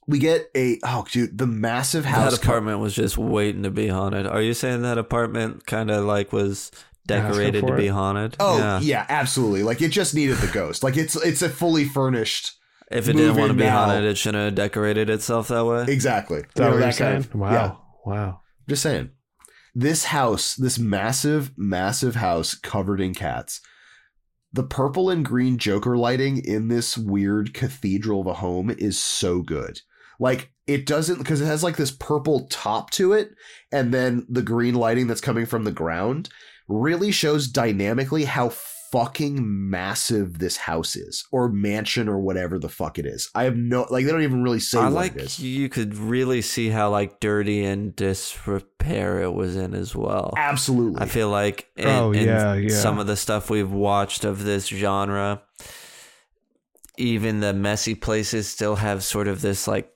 We get a oh dude, the massive house. That apartment was just waiting to be haunted. Are you saying that apartment kind of like was decorated for to be it? haunted? Oh yeah. absolutely. Like it just needed the ghost. Like it's it's a fully furnished. If it didn't want to be now. haunted, it shouldn't have decorated itself that way. Exactly. Is that You know, what you're that kind saying? of- wow. yeah. Wow. Just saying. This house, this massive, massive house covered in cats. The purple and green Joker lighting in this weird cathedral of a home is so good. Like, it doesn't, because it has like this purple top to it, and then the green lighting that's coming from the ground really shows dynamically how fucking massive this house is, or mansion, or whatever the fuck it is. I have no, like, they don't even really say I what like it is. you could really see how like dirty and disrepair it was in as well. Absolutely. I feel like in, Oh, in yeah, yeah. some of the stuff we've watched of this genre, even the messy places still have sort of this like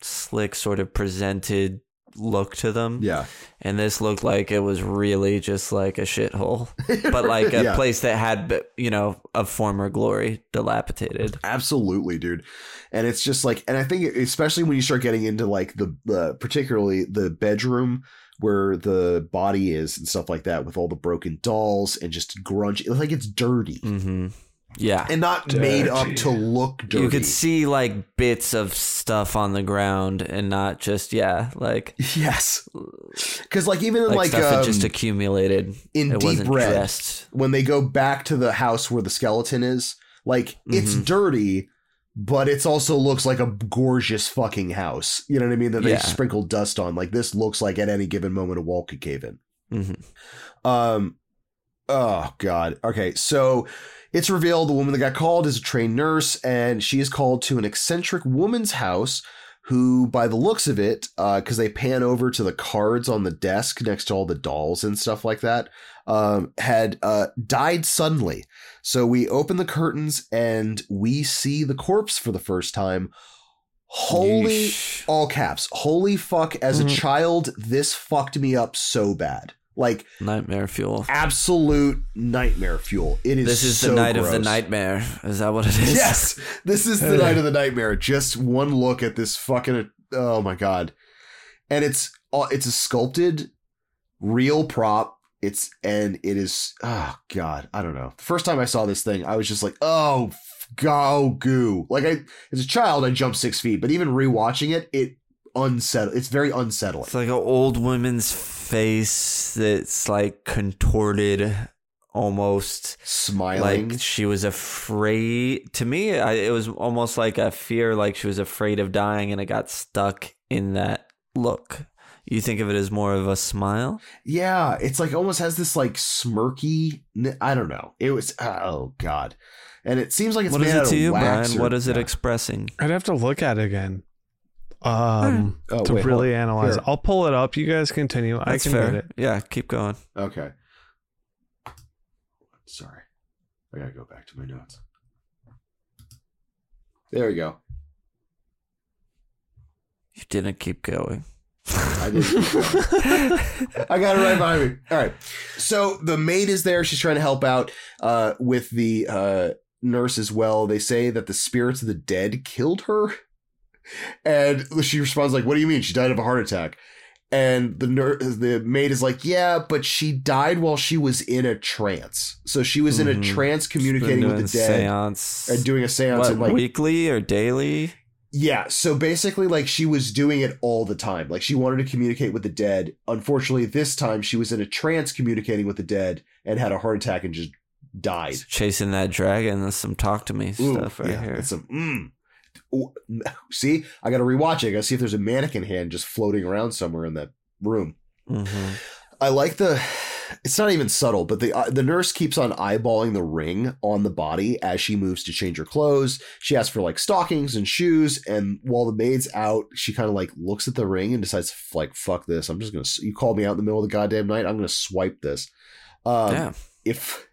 slick, sort of presented look to them. yeah. And this looked like it was really just like a shithole, <laughs> but like a Yeah. place that had, you know, a former glory dilapidated. Absolutely, dude. And it's just like, and I think especially when you start getting into like the, the particularly the bedroom where the body is and stuff like that with all the broken dolls and just grunge, it's like it's dirty hmm Yeah. and not made up to look dirty. You could see like bits of stuff on the ground and not just, yeah, like, yes, because like even in like, like, stuff had um, just accumulated. in it Deep wasn't Red dressed. when they go back to the house where the skeleton is, like it's Mhm. dirty. But it's also looks like a gorgeous fucking house. You know what I mean? That they Yeah. sprinkle dust on. Like this looks like at any given moment a wall could cave in. Mm-hmm. Um, oh god. Okay, so it's revealed the woman that got called is a trained nurse, and she is called to an eccentric woman's house. Who, by the looks of it, because they pan over to the cards on the desk next to all the dolls and stuff like that, um, had uh, died suddenly. So we open the curtains and we see the corpse for the first time. Holy Yeesh. all caps. Holy fuck, as a Mhm. child, this fucked me up so bad. Like Nightmare fuel. absolute nightmare fuel. It is. This is so the night of the nightmare. Is that what it is? Yes, <laughs> this is the night of the <laughs> nightmare. Just one look at this fucking. Oh my god, and it's uh, it's a sculpted, real prop. It's and it is. Oh god, I don't know. The first time I saw this thing, I was just like, oh, go goo. Like I, as a child, I jumped six feet, but even rewatching it, it unsettled. It's very unsettling. It's like an old woman's face that's like contorted almost Smiling. like she was afraid to me I, it was almost like a fear like she was afraid of dying and it got stuck in that look you think of it as more of a smile Yeah, it's like almost has this like smirky. I don't know. It was uh, oh god, and it seems like it's what made is out it to of you wax brian or- what is it yeah. expressing I'd have to look at it again. Um, Oh, to wait, really on. analyze. Here. I'll pull it up. You guys continue. I can fair read it. yeah keep going Okay. Sorry, I gotta go back to my notes. There we go. you didn't keep going I did. <laughs> I got it right behind me. All right. So the maid is there. She's trying to help out uh, with the uh, nurse as well. They say that the spirits of the dead killed her. And she responds like, "What do you mean? She died of a heart attack." And the ner- the maid is like, "Yeah, but she died while she was in a trance. So she was in a Mhm. trance communicating with the dead seance and doing a séance what, and like weekly or daily yeah, so basically, like she was doing it all the time. Like she wanted to communicate with the dead. Unfortunately, this time she was in a trance communicating with the dead and had a heart attack and just died. chasing that dragon that's some talk to me Ooh, stuff right yeah, here It's some. Mm. <laughs> See, I got to rewatch it. I got to see if there's a mannequin hand just floating around somewhere in that room. Mhm. I like the. It's not even subtle, but the uh, the nurse keeps on eyeballing the ring on the body as she moves to change her clothes. She asks for like stockings and shoes, and while the maid's out, she kind of like looks at the ring and decides, like, fuck this. I'm just gonna. You called me out in the middle of the goddamn night. I'm gonna swipe this. Um, yeah if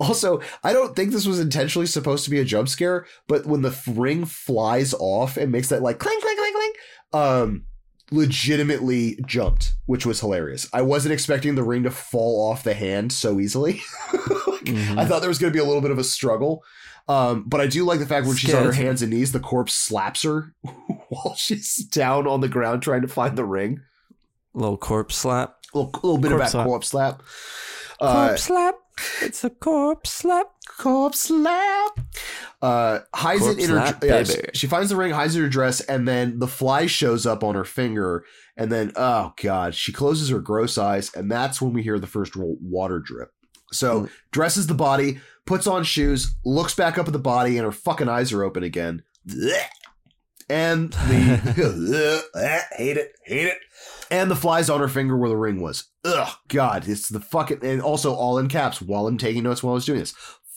also i don't think this was intentionally supposed to be a jump scare but when the ring flies off and makes that like clink clink clink clink um legitimately jumped which was hilarious i wasn't expecting the ring to fall off the hand so easily <laughs> Like, Mhm. i thought there was going to be a little bit of a struggle um, but I do like the fact when she's on her hands and knees, the corpse slaps her <laughs> while she's down on the ground trying to find the ring. little corpse slap A little, little bit Corpse of that slap. corpse slap. Uh, corpse slap it's a corpse slap corpse slap. Uh, hides Corpse it in her. slap, yes, baby. she finds the ring, hides it in her dress, and then the fly shows up on her finger. And then, oh god, she closes her gross eyes, and that's when we hear the first ro- water drip. So Mm. dresses the body, puts on shoes, looks back up at the body, and her fucking eyes are open again. And the <laughs> <laughs> hate it, hate it. And the flies on her finger where the ring was. Ugh, God, it's the fucking and also all in caps while I'm taking notes while I was doing this.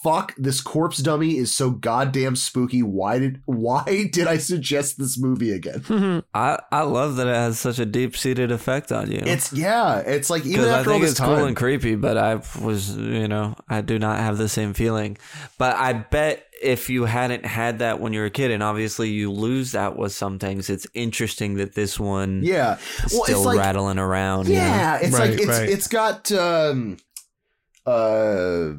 Fuck, this corpse dummy is so goddamn spooky. Why did why <laughs> did I suggest this movie again? <laughs> I, I love that it has such a deep seated effect on you. It's yeah, it's like even because I after all think this it's time. cool and creepy, but I was, you know, I do not have the same feeling. But I bet if you hadn't had that when you were a kid, and obviously you lose that with some things, it's interesting that this one yeah, is well, still it's like rattling around. you know? yeah, it's Right, like it's right. it's got um uh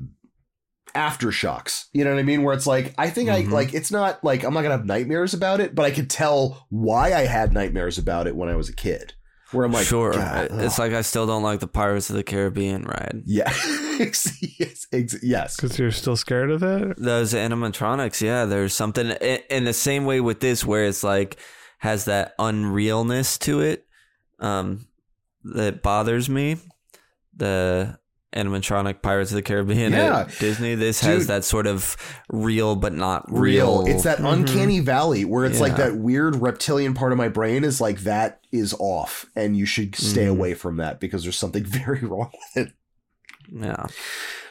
aftershocks. You know what I mean? Where it's like I think Mhm. I like it's not like I'm not gonna have nightmares about it, but I could tell why I had nightmares about it when I was a kid. Where I'm like, sure. God, it's ugh. like I still don't like the Pirates of the Caribbean ride. yeah, <laughs> yes, ex- yes. Because you're still scared of it? Those animatronics, yeah, there's something in the same way with this where it's like has that unrealness to it um that bothers me. The animatronic Pirates of the Caribbean Yeah. at Disney, this Dude. has that sort of real but not real. real. It's that uncanny valley where it's like that weird reptilian part of my brain is like that is off, and you should stay Mhm. away from that because there's something <laughs> very wrong with it. yeah.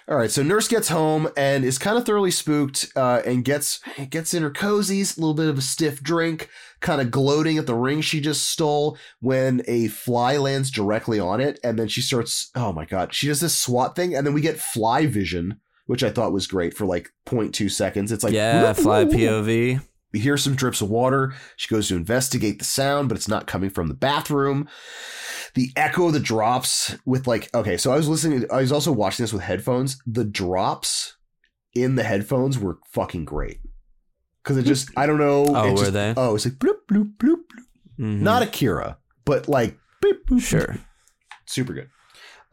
All right, so Nurse gets home and is kind of thoroughly spooked, uh, and gets gets in her cozies, a little bit of a stiff drink, kind of gloating at the ring she just stole when a fly lands directly on it, and then she starts. Oh my god, she does this SWAT thing, and then we get fly vision, which I thought was great for like 0.2 seconds. It's like yeah, fly POV. We hear some drips of water. She goes to investigate the sound, but it's not coming from the bathroom. The echo of the drops with like okay, so I was listening. I was also watching this with headphones. The drops in the headphones were fucking great because it just I don't know. Oh, it were just- they? Oh, it's like bloop bloop bloop. bloop. Mhm. Not Akira, but like boop, boop, sure. super good.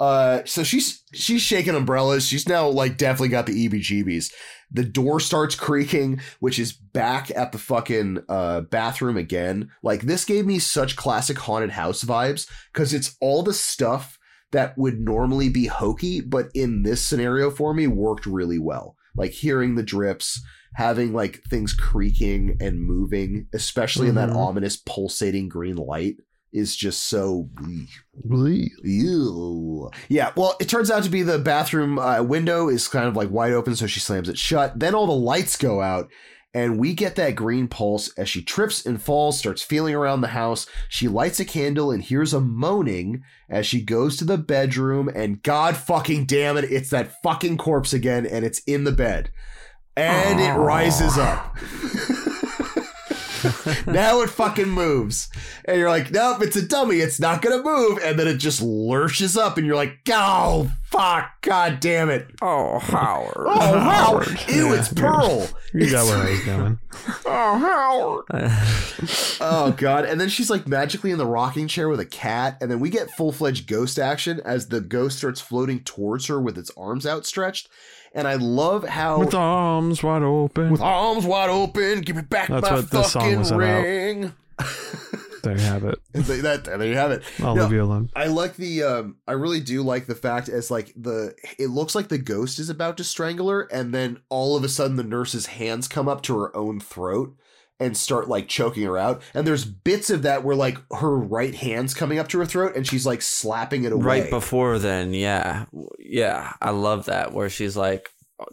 Uh, so she's she's shaking umbrellas. She's now like definitely got the EBGBs. The door starts creaking, which is back at the fucking uh bathroom again. Like this gave me such classic haunted house vibes because it's all the stuff that would normally be hokey, but in this scenario for me worked really well. Like hearing the drips, having like things creaking and moving, especially in that Mhm. ominous pulsating green light, is just so. Ew. Yeah, well, it turns out to be the bathroom uh, window is kind of like wide open, so she slams it shut. Then all the lights go out, and we get that green pulse as she trips and falls, starts feeling around the house. She lights a candle and hears a moaning as she goes to the bedroom, and god fucking damn it, it's that fucking corpse again, and it's in the bed. And it rises up. <laughs> <laughs> now it fucking moves. And you're like, nope, it's a dummy. It's not going to move. And then it just lurches up, and you're like, oh, fuck. God damn it. Oh, Howard. Oh, Howard. Howard. Ew, Yeah, it's Pearl. You got where I was going. <laughs> Oh, Howard. oh, God. And then she's like magically in the rocking chair with a cat. And then we get full fledged ghost action as the ghost starts floating towards her with its arms outstretched. And I love how. With arms wide open. with arms wide open, give me back That's my what this song fucking was about. ring. there you have it. <laughs> that, there you have it. I'll leave you alone. I like the um I really do like the fact as like the it looks like the ghost is about to strangle her and then all of a sudden the nurse's hands come up to her own throat and start like choking her out and there's bits of that where like her right hand's coming up to her throat and she's like slapping it away. Right before then, yeah. Yeah, I love that where she's like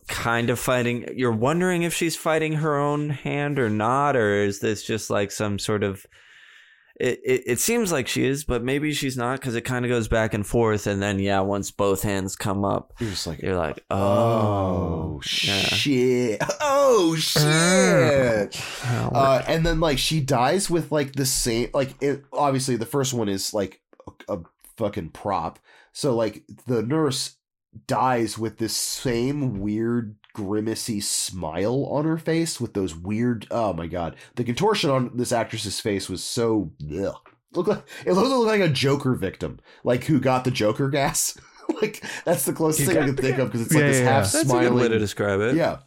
kind of fighting. You're wondering if she's fighting her own hand or not, or is this just like some sort of. It, it, it seems like she is, but maybe she's not because it kind of goes back and forth. And then, yeah, once both hands come up, You're just like you're like, oh, oh, yeah. shit. Oh shit. <laughs> Uh, and then like she dies with like the same like it, obviously the first one is like a, a fucking prop so like the nurse dies with this same weird grimacy smile on her face with those weird oh my god the contortion on this actress's face was so ugh. Look like it looked like a Joker victim, like who got the Joker gas. <laughs> like that's the closest You thing I got could the think of because it's like this yeah, half yeah. That's a good way smiling to describe it. yeah.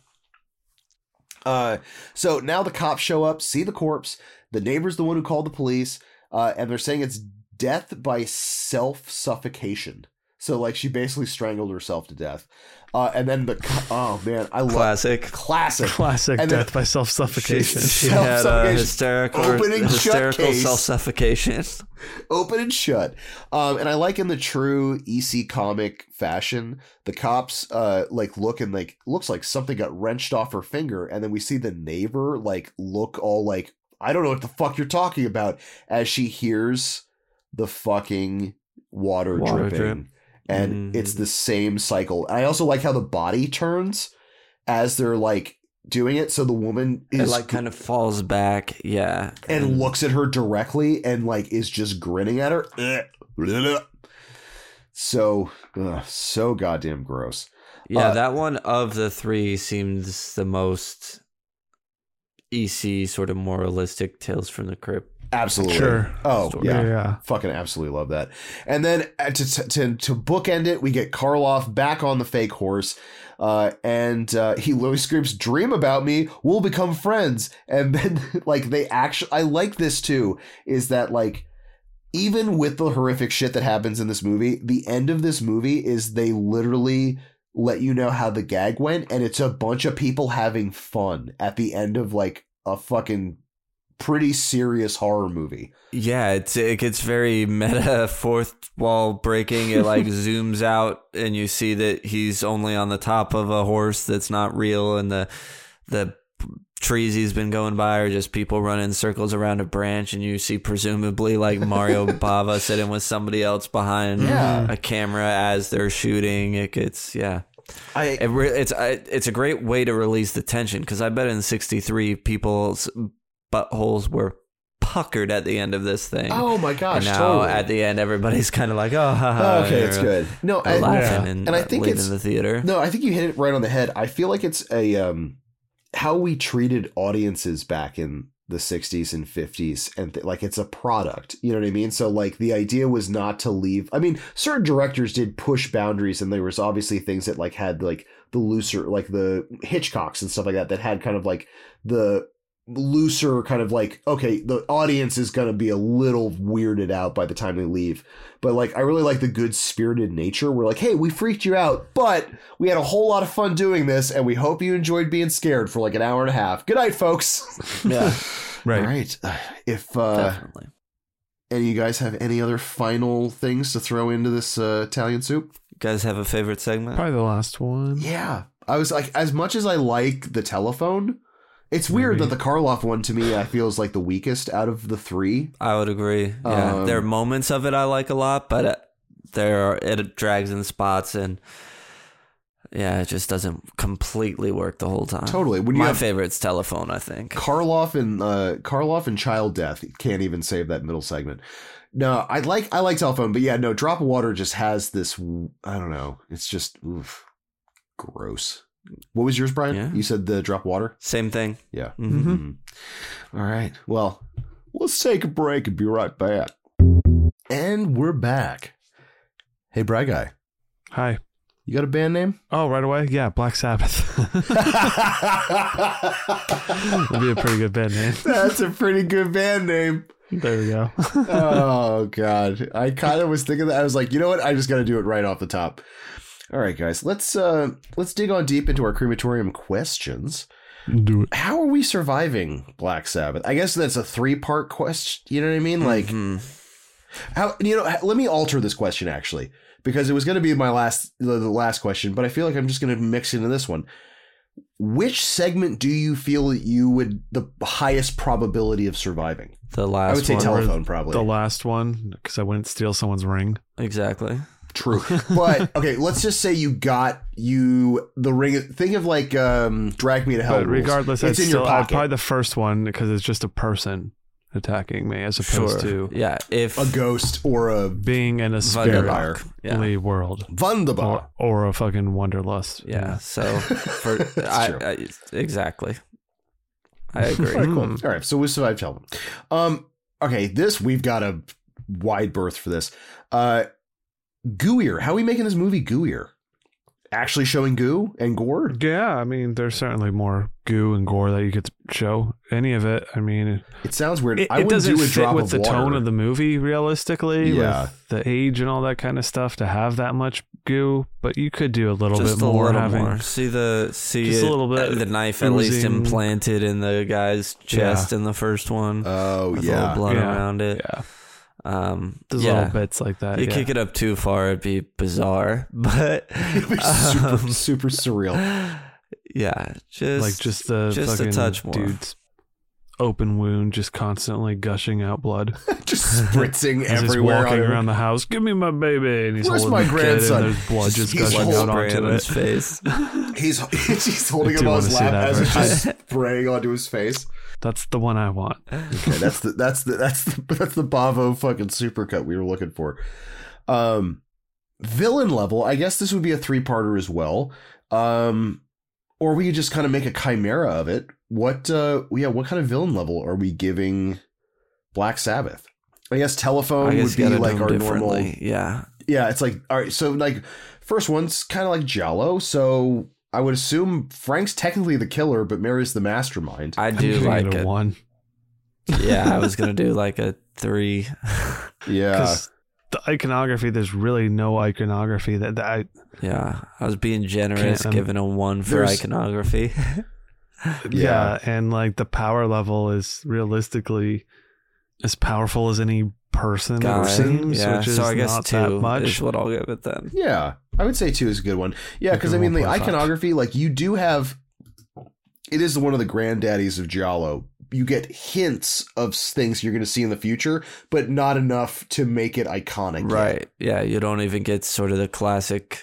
Uh, so now the cops show up, see the corpse. The neighbor's the one who called the police, uh, and they're saying it's death by self suffocation. So like she basically strangled herself to death. Uh, and then the co- oh man, I love Classic. classic. Classic and death by self suffocation. <laughs> She had a hysterical, Open and hysterical self suffocation. open and shut. Um, and I like in the true EC comic fashion, the cops uh like look and like looks like something got wrenched off her finger, and then we see the neighbor like look all like I don't know what the fuck you're talking about as she hears the fucking water, Water dripping. drip. And Mhm. it's the same cycle. And I also like how the body turns as they're like doing it. So the woman It is like kind of falls back. Yeah. and looks at her directly and like is just grinning at her. <laughs> So, ugh, so goddamn gross. Yeah, Uh, that one of the three seems the most EC sort of moralistic Tales from the Crypt. Absolutely. Sure. Oh Story. yeah. Yeah. Fucking absolutely love that. And then uh, to, to to bookend it, we get Karloff back on the fake horse, uh, and uh, he literally screams, "Dream about me, we'll become friends." And then <laughs> like they actually, I like this too, is that like even with the horrific shit that happens in this movie, the end of this movie is they literally let you know how the gag went, and it's a bunch of people having fun at the end of like a fucking pretty serious horror movie. Yeah, it's it gets very <laughs> meta fourth wall breaking. It like <laughs> zooms out and you see that he's only on the top of a horse that's not real and the the trees he's been going by are just people running circles around a branch and you see presumably like Mario <laughs> Bava sitting with somebody else behind Yeah. Mm-hmm. a camera as they're shooting. It gets yeah. I It re- it's I, it's a great way to release the tension because I bet in '63 people's buttholes were puckered at the end of this thing. oh my and gosh, now totally. at the end, everybody's kind of like, oh, ha, ha, okay, it's good. No, I, laughing Yeah. and, And I think leaving it's- the theater. No, I think you hit it right on the head. I feel like it's a um how we treated audiences back in the 60s and 50s and th- like it's a product. You know what I mean? So like the idea was not to leave. I mean, certain directors did push boundaries and there was obviously things that like had like the looser like the Hitchcocks and stuff like that that had kind of like the looser kind of like okay the audience is going to be a little weirded out by the time they leave but like i really like the good spirited nature we're like hey we freaked you out but we had a whole lot of fun doing this and we hope you enjoyed being scared for like an hour and a half good night folks <laughs> Yeah, <laughs> Right. all right if uh definitely. any of you guys have any other final things to throw into this uh, italian soup You guys have a favorite segment? Probably the last one. yeah i was like as much as i like the telephone it's weird that the karloff one to me i feel is like the weakest out of the three I would agree. Yeah, Um, there are moments of it I like a lot, but uh, there are, it drags in spots and yeah, it just doesn't completely work the whole time. Totally. When you My have- favorite's telephone. I think. Karloff and uh, Karloff and Child Death can't even save that middle segment. No, I like I like telephone, but yeah, no. Drop of Water just has this. I don't know. It's just oof, gross. What was yours, Brian? Yeah. You said the drop water. Same thing. Yeah. Mhm. Mhm. All right. Well, let's take a break and be right back. And we're back. Hey, Bry Guy, Hi. you got a band name? Oh, right away? Yeah, Black Sabbath. <laughs> Would be a pretty good band name. <laughs> That's a pretty good band name. There we go. <laughs> oh god i kind of was thinking that i was like you know what i just gotta do it right off the top all right guys let's uh let's dig on deep into our crematorium questions Do it. how are we surviving black sabbath i guess that's a three part question you know what i mean like Mhm. how you know let me alter this question actually because it was going to be my last the, the last question but i feel like i'm just going to mix into this one which segment do you feel that you would the highest probability of surviving the last i would say one. telephone probably The last one, because I wouldn't steal someone's ring. Exactly. True. <laughs> But okay, let's just say you got you the ring. Think of like um drag me to hell. But rules. regardless, it's I'd in still, your I'd pocket. probably the first one because it's just a person attacking me as opposed Sure. to Yeah. If a ghost or a being in a Vampire. spiritly Yeah. world Wunderbar. or, or a fucking wanderlust. Yeah. So <laughs> for I, true. I exactly. I agree. All right, cool. All right, so we survived telephone. Um, okay, this we've got a wide berth for this. Uh, gooier. How are we making this movie gooier? Actually showing goo and gore? Yeah, I mean, there's certainly more goo and gore that you could show. Any of it. I mean, It sounds weird. it, I it doesn't do a fit drop with the water. tone of the movie, realistically. Yeah. with the age and all that kind of stuff to have that much goo, but you could do a little Just bit a more little having. more. See the see Just a little bit uh, the knife at least implanted in the guy's chest in the first one. Oh with a yeah. little blood Yeah. around it. Yeah, Um, there's yeah. little bits like that. You yeah. kick it up too far, it'd be bizarre. <laughs> But It'd be super um, super surreal. <laughs> yeah, just like just the just a fucking touch more. dude's open wound, just constantly gushing out blood. <laughs> Just spritzing As he's everywhere. walking on around the house. Give me my baby, and he's Where's holding my the kid, grandson? and there's blood just He's gushing out onto his face. He's he's holding I him on his wanna lap that as it's just spraying onto his face. That's the one I want. Okay, that's the that's the that's the <laughs> that's the Bava fucking supercut we were looking for. Um, villain level. I guess this would be a three parter as well. Um, or we could just kind of make a chimera of it. What? Uh, yeah. What kind of villain level are we giving Black Sabbath? I guess telephone I guess would be like our normal. Yeah, Yeah, it's like all right. So like, first one's kind of like Giallo. So I would assume Frank's technically the killer, but Mary's the mastermind. I I'm do giving like it a it. one. Yeah, I was <laughs> gonna do like a three. yeah. <laughs> Because the iconography, there's really no iconography that, that I Yeah, I was being generous, um, giving a one for iconography. <laughs> yeah. and like the power level is realistically as powerful as any person Guy. it seems, yeah, which is so I guess not two that much. is what I'll give it then. Yeah, I would say two is a good one. Yeah, because I mean the 1.5. iconography, like you do have, it is one of the granddaddies of Giallo. You get hints of things you're going to see in the future, but not enough to make it iconic. yet. Right. Yeah, you don't even get sort of the classic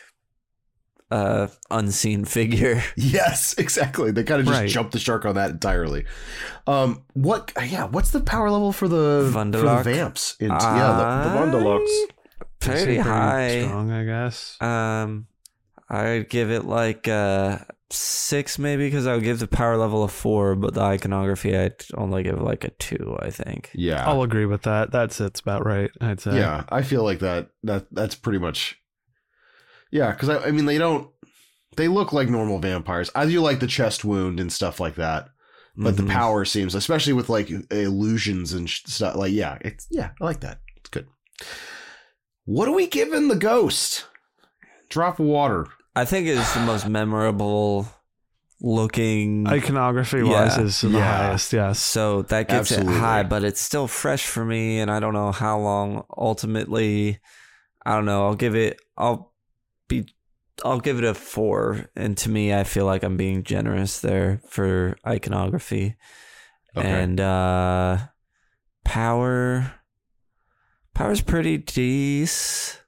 uh, unseen figure. <laughs> Yes, exactly. They kind of just Right. jumped the shark on that entirely. Um, what? Yeah, what's the power level for the for the vamps? In, yeah, the, the. Pretty Pretty high. strong, I guess. Um, I'd give it like uh six maybe because I would give the power level a four, but the iconography I'd only give like a two. I think. Yeah, I'll agree with that. That's sits about right. I'd say. yeah. I feel like that. That that's pretty much. Yeah, because I, I mean they don't. They look like normal vampires. I do like the chest wound and stuff like that. But the Mhm. power seems, especially with like illusions and stuff, like yeah, it's yeah, I like that. It's good. What are we giving the ghost? Drop of water. I think it's the most memorable looking. Iconography wise Yeah. is the Yeah. highest. Yes. so that gets Absolutely. it high, but it's still fresh for me, and I don't know how long. Ultimately, I don't know. I'll give it. I'll be. I'll give it a four, and to me, I feel like I'm being generous there for iconography. Okay. and uh power power's pretty decent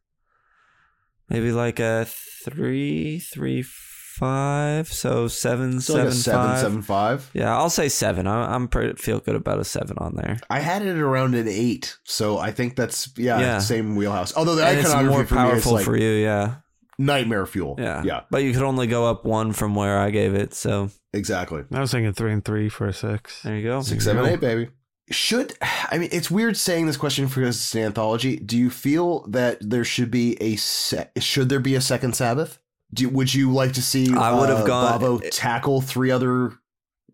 maybe like a three three five so seven So like seven a seven, five. seven, five. yeah i'll say seven I, i'm pretty feel good about a seven on there I had it around an eight, so I think that's yeah, Yeah. same wheelhouse. Although the and it's iconography more for me is powerful like for you yeah nightmare fuel. yeah yeah, but you could only go up one from where i gave it so exactly. I was thinking three and three for a six. there you go Six, seven, eight, baby. Should I mean it's weird saying this question because it's an anthology. Do you feel that there should be a se- should there be a second Sabbath? Do, would you like to see I would have uh, gone- Bava tackle three other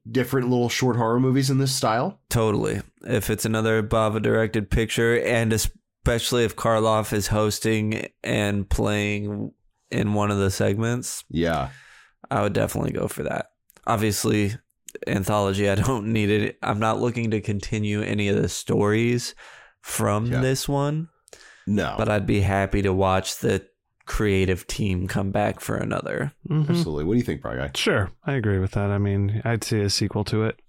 different little short horror movies in this style? Totally. If it's another Bava directed picture, and especially if Karloff is hosting and playing in one of the segments, Yeah. I would definitely go for that. Obviously, anthology, I don't <laughs> need it. I'm not looking to continue any of the stories from Yeah. this one, No. but I'd be happy to watch the creative team come back for another. Mhm. Absolutely. What do you think, Bry Guy? Sure, I agree with that. I mean, I'd see a sequel to it.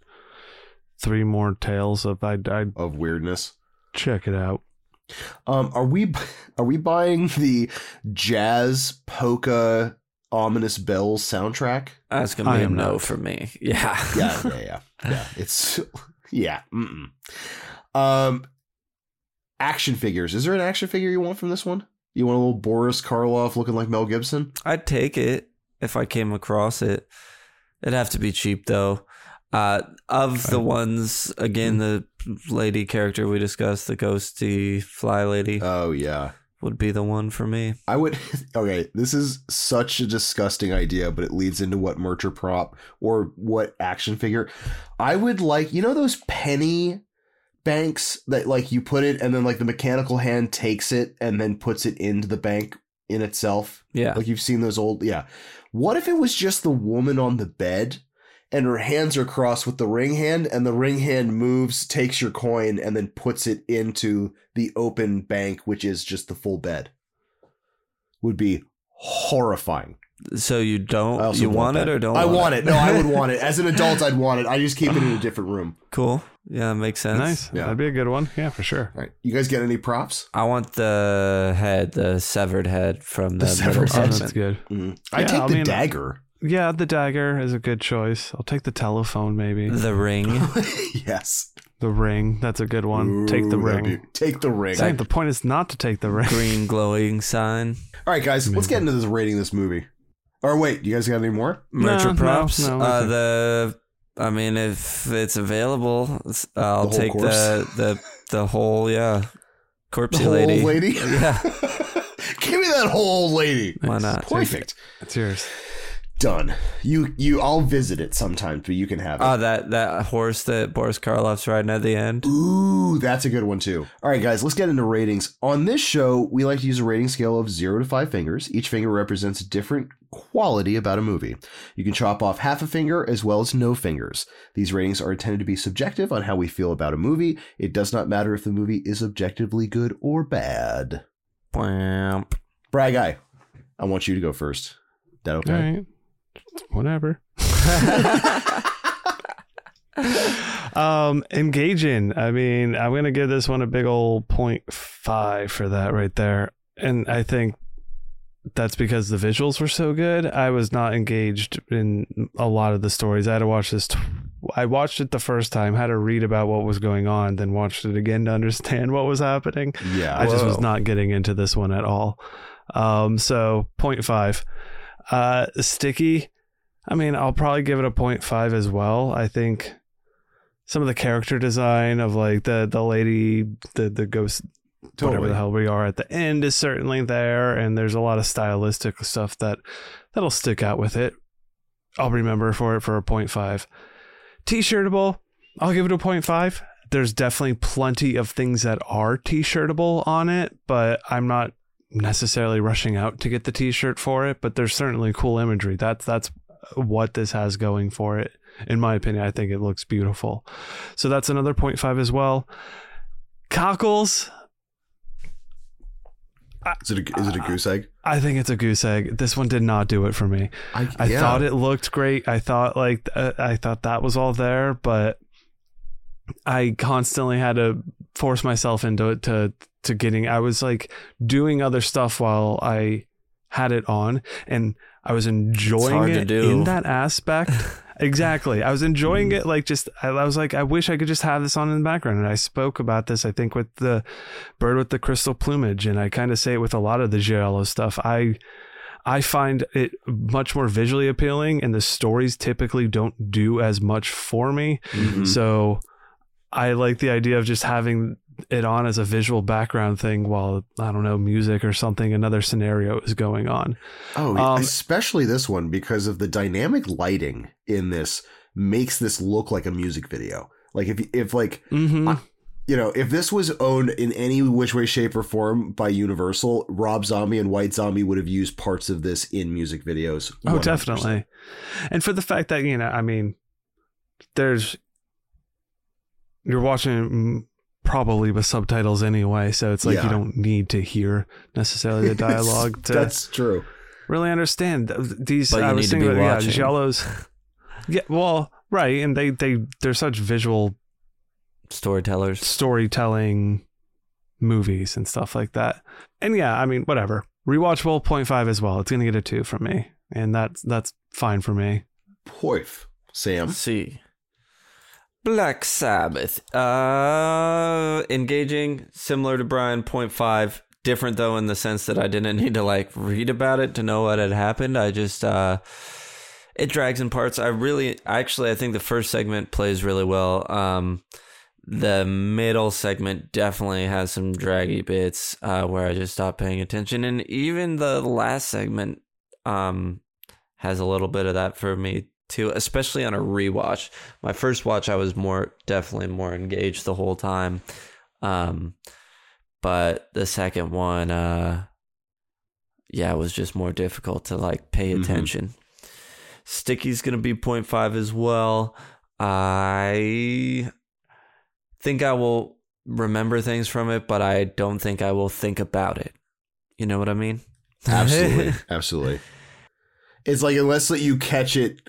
Three more tales of I'd, I'd Of weirdness. check it out. Um, are we <laughs> are we buying the jazz polka ominous bells soundtrack? That's gonna be a no not. for me. <laughs> Yeah. Yeah, yeah, yeah, yeah. It's yeah. Mm-mm. Um, action figures. Is there an action figure you want from this one? You want a little Boris Karloff looking like Mel Gibson? I'd take it if I came across it. It'd have to be cheap though. Uh, of the ones, again, the lady character we discussed, the ghosty fly lady, Oh yeah. Would be the one for me. I would. <laughs> Okay, this is such a disgusting idea, but it leads into what mercher prop or what action figure. I would like, you know, those penny banks that like you put it and then like the mechanical hand takes it and then puts it into the bank in itself. Yeah. Like you've seen those old, yeah. What if it was just the woman on the bed and her hands are crossed with the ring hand and the ring hand moves, takes your coin and then puts it into the open bank, which is just the full bed? Would be horrifying. So you don't, you want, that. it or don't? I want it. No, I would want it. <laughs> As an adult, I'd want it. I just keep it in a different room. Cool. Yeah, makes sense. Nice. Yeah. That'd be a good one. Yeah, for sure. All right. You guys get any props? I want the head, the severed head from The the, severed middle Oh, head. that's good. Mm. I Yeah, take I the mean- dagger. Yeah, the dagger is a good choice. I'll take the telephone, maybe. The ring. <laughs> yes. The ring. That's a good one. take the ring. be- Take the ring. Saying the point is not to take the ring. green glowing sign. All right, guys, let's get into this rating this movie. Or wait, you guys got any more? Mercher no, props. no, uh, the, I mean, if it's available, I'll The whole take the the the whole yeah, corpsey The lady. old lady? Yeah. <laughs> Give me that whole old lady. Why not? Perfect. It's yours. Done. You you I'll visit it sometimes, but you can have it. Oh, that that horse that Boris Karloff's riding at the end. Ooh, that's a good one too. All right, guys, let's get into ratings. On this show, we like to use a rating scale of zero to five fingers. Each finger represents a different quality about a movie. You can chop off half a finger as well as no fingers. These ratings are intended to be subjective on how we feel about a movie. It does not matter if the movie is objectively good or bad. Bwamp. Bry Guy, I want you to go first. That okay? All right. Whatever. <laughs> um, engaging. I mean, I'm gonna give this one a big old point five for that right there. And I think that's because the visuals were so good. I was not engaged in a lot of the stories. I had to watch this. T- I watched it the first time, had to read about what was going on, then watched it again to understand <laughs> what was happening. Yeah. I just was not getting into this one at all. Um, so 0.5. Uh, sticky. I mean, I'll probably give it a 0.5 as well. I think some of the character design of like the the lady, the the ghost, whatever the hell we are at the end is certainly there, and there's a lot of stylistic stuff that that'll stick out with it. I'll remember for it for a 0.5. T-shirtable. I'll give it a 0.5. There's definitely plenty of things that are t-shirtable on it, but I'm not necessarily rushing out to get the t-shirt for it, but there's certainly cool imagery. That's that's what this has going for it. In my opinion, I think it looks beautiful. So that's another 0.5 as well. Cockles, Is it a, is it a goose egg? I think it's a goose egg. This one did not do it for me. I, I thought it looked great. I thought like uh, I thought that was all there, but I constantly had to force myself into it to to getting. I was like doing other stuff while I had it on, and I was enjoying it in that aspect. <laughs> exactly, I was enjoying it. Like just, I, I was like, I wish I could just have this on in the background. And I spoke about this, I think, with the bird with the crystal plumage, and I kind of say it with a lot of the Giallo stuff. I I find it much more visually appealing, and the stories typically don't do as much for me. Mhm. So I like the idea of just having it on as a visual background thing while I don't know music or something another scenario is going on. Oh, Um, especially this one because of the dynamic lighting in this makes this look like a music video. Like if if like Mm-hmm. I- you know if this was owned in any which way, shape, or form by Universal, Rob Zombie and White Zombie would have used parts of this in music videos. Oh, 100%. definitely. And for the fact that, you know, I mean, there's, you're watching mm, probably with subtitles anyway. So it's like Yeah. you don't need to hear necessarily the <laughs> dialogue to That's true. really understand these. But you I was need to thinking be about, yeah, watching. Giallos. <laughs> Yeah, well, right. And they, they, they're such visual Storytellers. storytelling movies and stuff like that. And yeah, I mean, whatever. Rewatchable 0.5 as well. It's going to get a 2 from me. And that's that's fine for me. Poif. Sam. see. Black Sabbath. Uh engaging, similar to Brian, 0.5. Different though in the sense that I didn't <laughs> need to like read about it to know what had happened. I just uh it drags in parts. I really actually I think the first segment plays really well. Um the middle segment definitely has some draggy bits uh, where I just stopped paying attention, and even the last segment um, has a little bit of that for me too, especially on a rewatch. My first watch, I was more definitely more engaged the whole time, um, but the second one, uh, yeah, it was just more difficult to like pay Mhm. attention. Sticky's gonna be 0.5 as well. I think I will remember things from it, but I don't think I will think about it. You know what I mean? Absolutely. <laughs> Absolutely. It's like unless that you catch it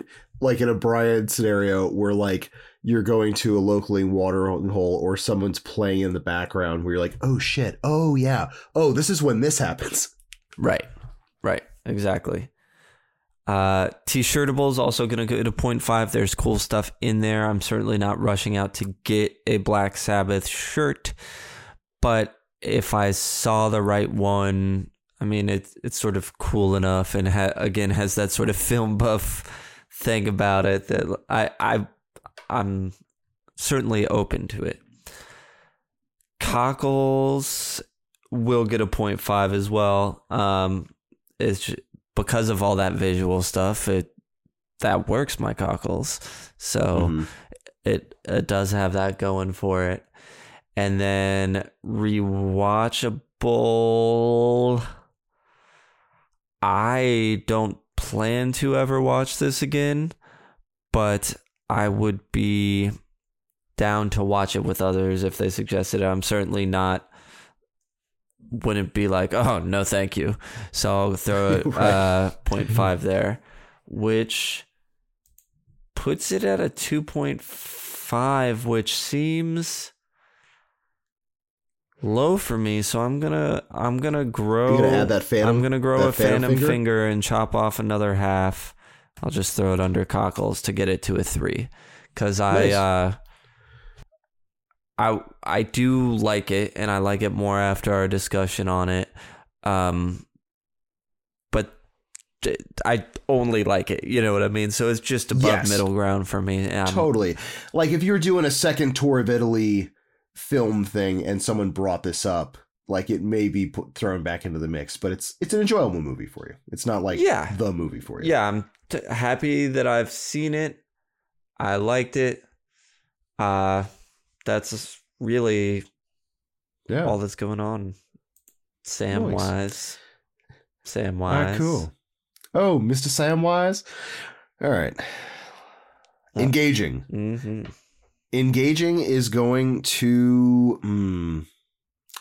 like in a Brian scenario where like you're going to a locally water hole or someone's playing in the background where you're like, oh shit, oh yeah, oh this is when this happens. Right. Right. Exactly. Uh, T-shirtable is also going to go to 0.5. There's cool stuff in there. I'm certainly not rushing out to get a Black Sabbath shirt, but if I saw the right one, I mean, it's it's sort of cool enough, and ha- again has that sort of film buff thing about it that I I I'm certainly open to it. Cockles will get a 0.5 as well. Um, it's ju- because of all that visual stuff. It that works my cockles, so Mhm. it it does have that going for it. And then rewatchable. I don't plan to ever watch this again, but I would be down to watch it with others if they suggested it. I'm certainly not wouldn't be like, oh no, thank you. So I'll throw <laughs> it Right. uh 0.5 there, which puts it at a 2.5, which seems low for me, so I'm gonna I'm gonna grow. You gonna add that phantom- I'm gonna grow a phantom phantom, finger? finger? and chop off another half. I'll just throw it under cockles to get it to a three, because I uh, I I do like it, and I like it more after our discussion on it. Um, but I only like it. You know what I mean? So it's just above Yes. middle ground for me. Um, totally. Like if you're doing a second tour of Italy film thing and someone brought this up, like it may be put, thrown back into the mix, but it's it's an enjoyable movie for you. It's not like Yeah. the movie for you. yeah, I'm t- happy that I've seen it. I liked it. Uh that's really yeah. all that's going on. Sam Nice. wise. Sam wise. right, cool. Oh, Mr. Samwise. All right. Engaging. hmm Engaging is going to. Mm,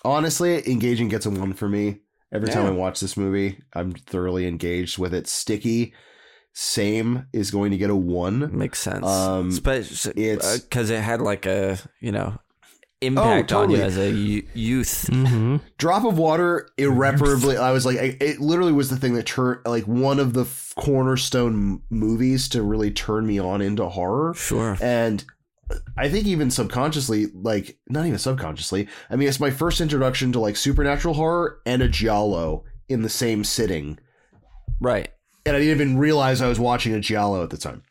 honestly, engaging gets a one for me. Every time I watch this movie, I'm thoroughly engaged with it. Sticky, same is going to get a one. Makes sense. Um, Especially it's- because it had like a you know impact on totally. you as a y- youth. Mm-hmm. Drop of water, irreparably. I was like, I, it literally was the thing that turned like one of the f- cornerstone m- movies to really turn me on into horror. Sure. And I think even subconsciously, like not even subconsciously. I mean, it's my first introduction to like supernatural horror and a giallo in the same sitting, Right. and I didn't even realize I was watching a giallo at the time.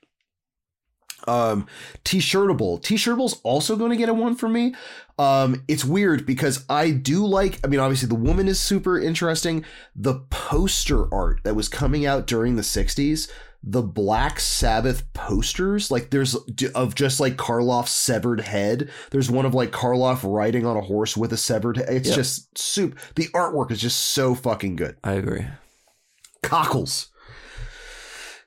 Um, T-shirtable. T-shirtable's also going to get a one for me. Um, it's weird because I do like. I mean, obviously the woman is super interesting. The poster art that was coming out during the '60s, the Black Sabbath posters, like there's of just like Karloff's severed head. There's one of like Karloff riding on a horse with a severed head. It's Yep. just soup. The artwork is just so fucking good. I agree. Cockles.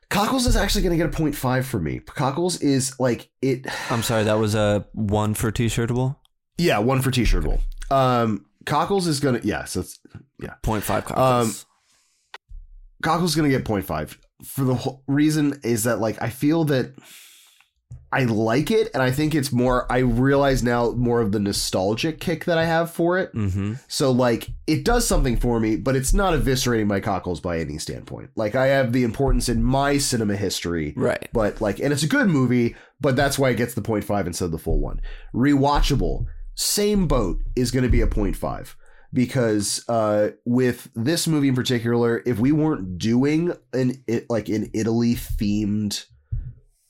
Cockles is actually going to get a 0.5 for me. Cockles is like it. I'm sorry. That was a one for t-shirtable. Yeah, one for t-shirtable. Um, Cockles is going to yeah. So it's yeah. Point five cockles. Cockles is going to get 0.5 for the whole reason is that like I feel that I like it and I think it's more I realize now more of the nostalgic kick that I have for it. mm-hmm. So like it does something for me, but it's not eviscerating my cockles by any standpoint. Like I have the importance in my cinema history. Right. But like and it's a good movie, but that's why it gets the 0.5 instead of the full one. Rewatchable, same boat is going to be a 0.5 because uh with this movie in particular, if we weren't doing an it like an Italy themed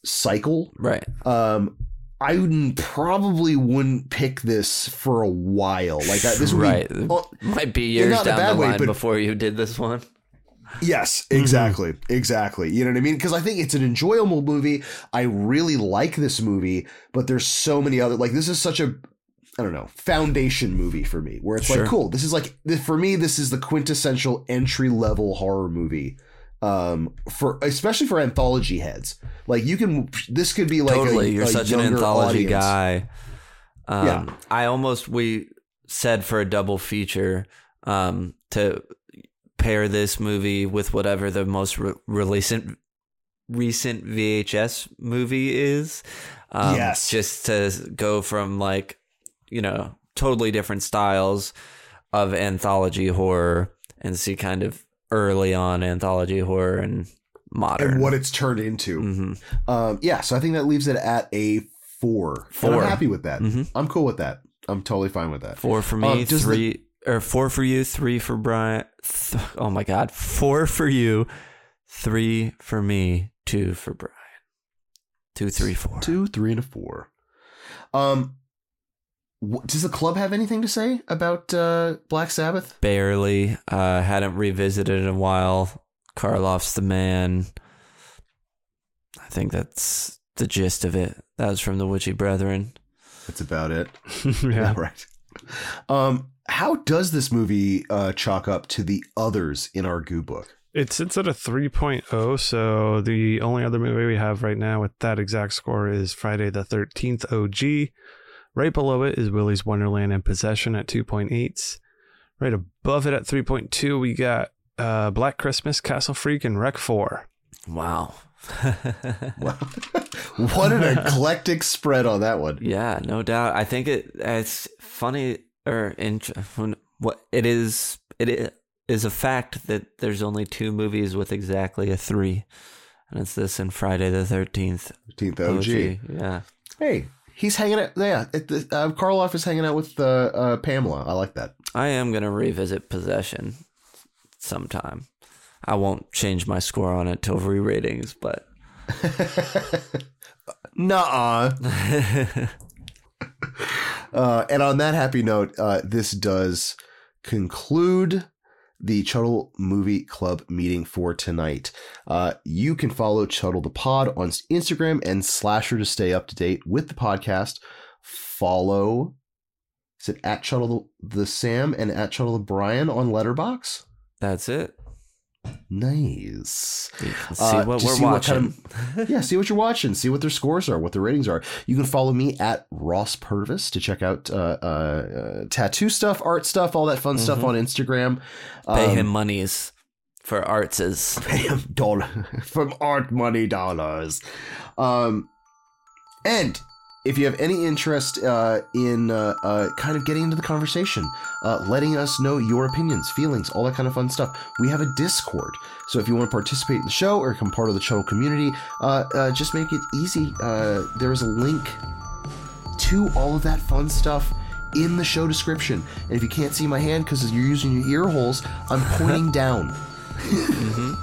cycle, Right. um I wouldn't, probably wouldn't pick this for a while. Like I, this would right. be oh, Might be Yeah, years not in a down bad the way, line but- before you did this one. Yes, exactly. Exactly. You know what I mean? Because I think it's an enjoyable movie. I really like this movie, but there's so many other like this is such a I don't know, foundation movie for me where it's Sure. like cool. This is like for me this is the quintessential entry level horror movie. Um for especially for anthology heads. Like you can this could be like totally. a, You're a such an anthology audience. guy. Um, Yeah. I almost we said for a double feature um, to pair this movie with whatever the most re- recent recent VHS movie is. Um, Yes. Just to go from like you know totally different styles of anthology horror and see kind of early on anthology horror and modern. and what it's turned into. Mhm. Um, yeah, so I think that leaves it at a four. And Four. I'm happy with that. Mhm. I'm cool with that. I'm totally fine with that. Four for Uh, me, the- three or four for you, three for Brian. Th- oh my God, four for you, three for me, two for Brian. Two, three, four. Two, three, and a four. Um, does the club have anything to say about uh, Black Sabbath? Barely. Uh, hadn't revisited in a while. Karloff's the man. I think that's the gist of it. That was from the Witchy Brethren. That's about it. <laughs> yeah. right. Um, how does this movie uh, chalk up to the others in our goo book? It sits at a 3.0, so the only other movie we have right now with that exact score is Friday the 13th OG. Right below it is Willy's Wonderland and Possession at 2.8s. Right above it at 3.2, we got uh, Black Christmas, Castle Freak, and Rec 4. Wow. wow. <laughs> <laughs> what an eclectic spread on that one. Yeah, no doubt. I think it it's funny or in what it is it is a fact that there's only two movies with exactly a three, and it's this and Friday the Thirteenth. 15th OG. Yeah, Hey, he's hanging out. Yeah, it, uh, Karloff is hanging out with uh, uh, Pamela. I like that. I am gonna revisit Possession sometime. I won't change my score on it till re-ratings, but <laughs> Nuh-uh. <laughs> Uh, and on that happy note, uh, this does conclude the Chuddle Movie Club meeting for tonight. Uh, you can follow Chuddle the Pod on Instagram and Slasher to stay up to date with the podcast. Follow, is it at Chuddle the, Sam and at Chuddle the Brian on Letterboxd? that's it. Nice. Can see Uh, what we're see what watching. kind of- yeah, see what you're watching, see what their scores are, what their ratings are. You can follow me at Ross Purvis to check out uh, uh, uh, tattoo stuff, art stuff, all that fun stuff on Instagram. Pay Um, him monies for artses. <laughs> pay him dollar <laughs> from art money dollars. Um, and if you have any interest uh, in uh, uh, kind of getting into the conversation, uh, letting us know your opinions, feelings, all that kind of fun stuff, we have a Discord. So if you want to participate in the show or become part of the Chuddle community, uh, uh, just make it easy. Uh, there is a link to all of that fun stuff in the show description. And if you can't see my hand because you're using your ear holes, I'm <laughs> pointing down. <laughs>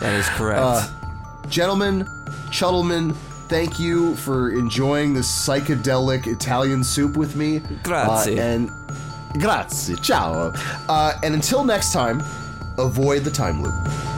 That is correct. Uh, Gentlemen, Chuddleman, thank you for enjoying this psychedelic Italian soup with me. Grazie. Uh, and grazie. Ciao. Uh, and until next time, avoid the time loop.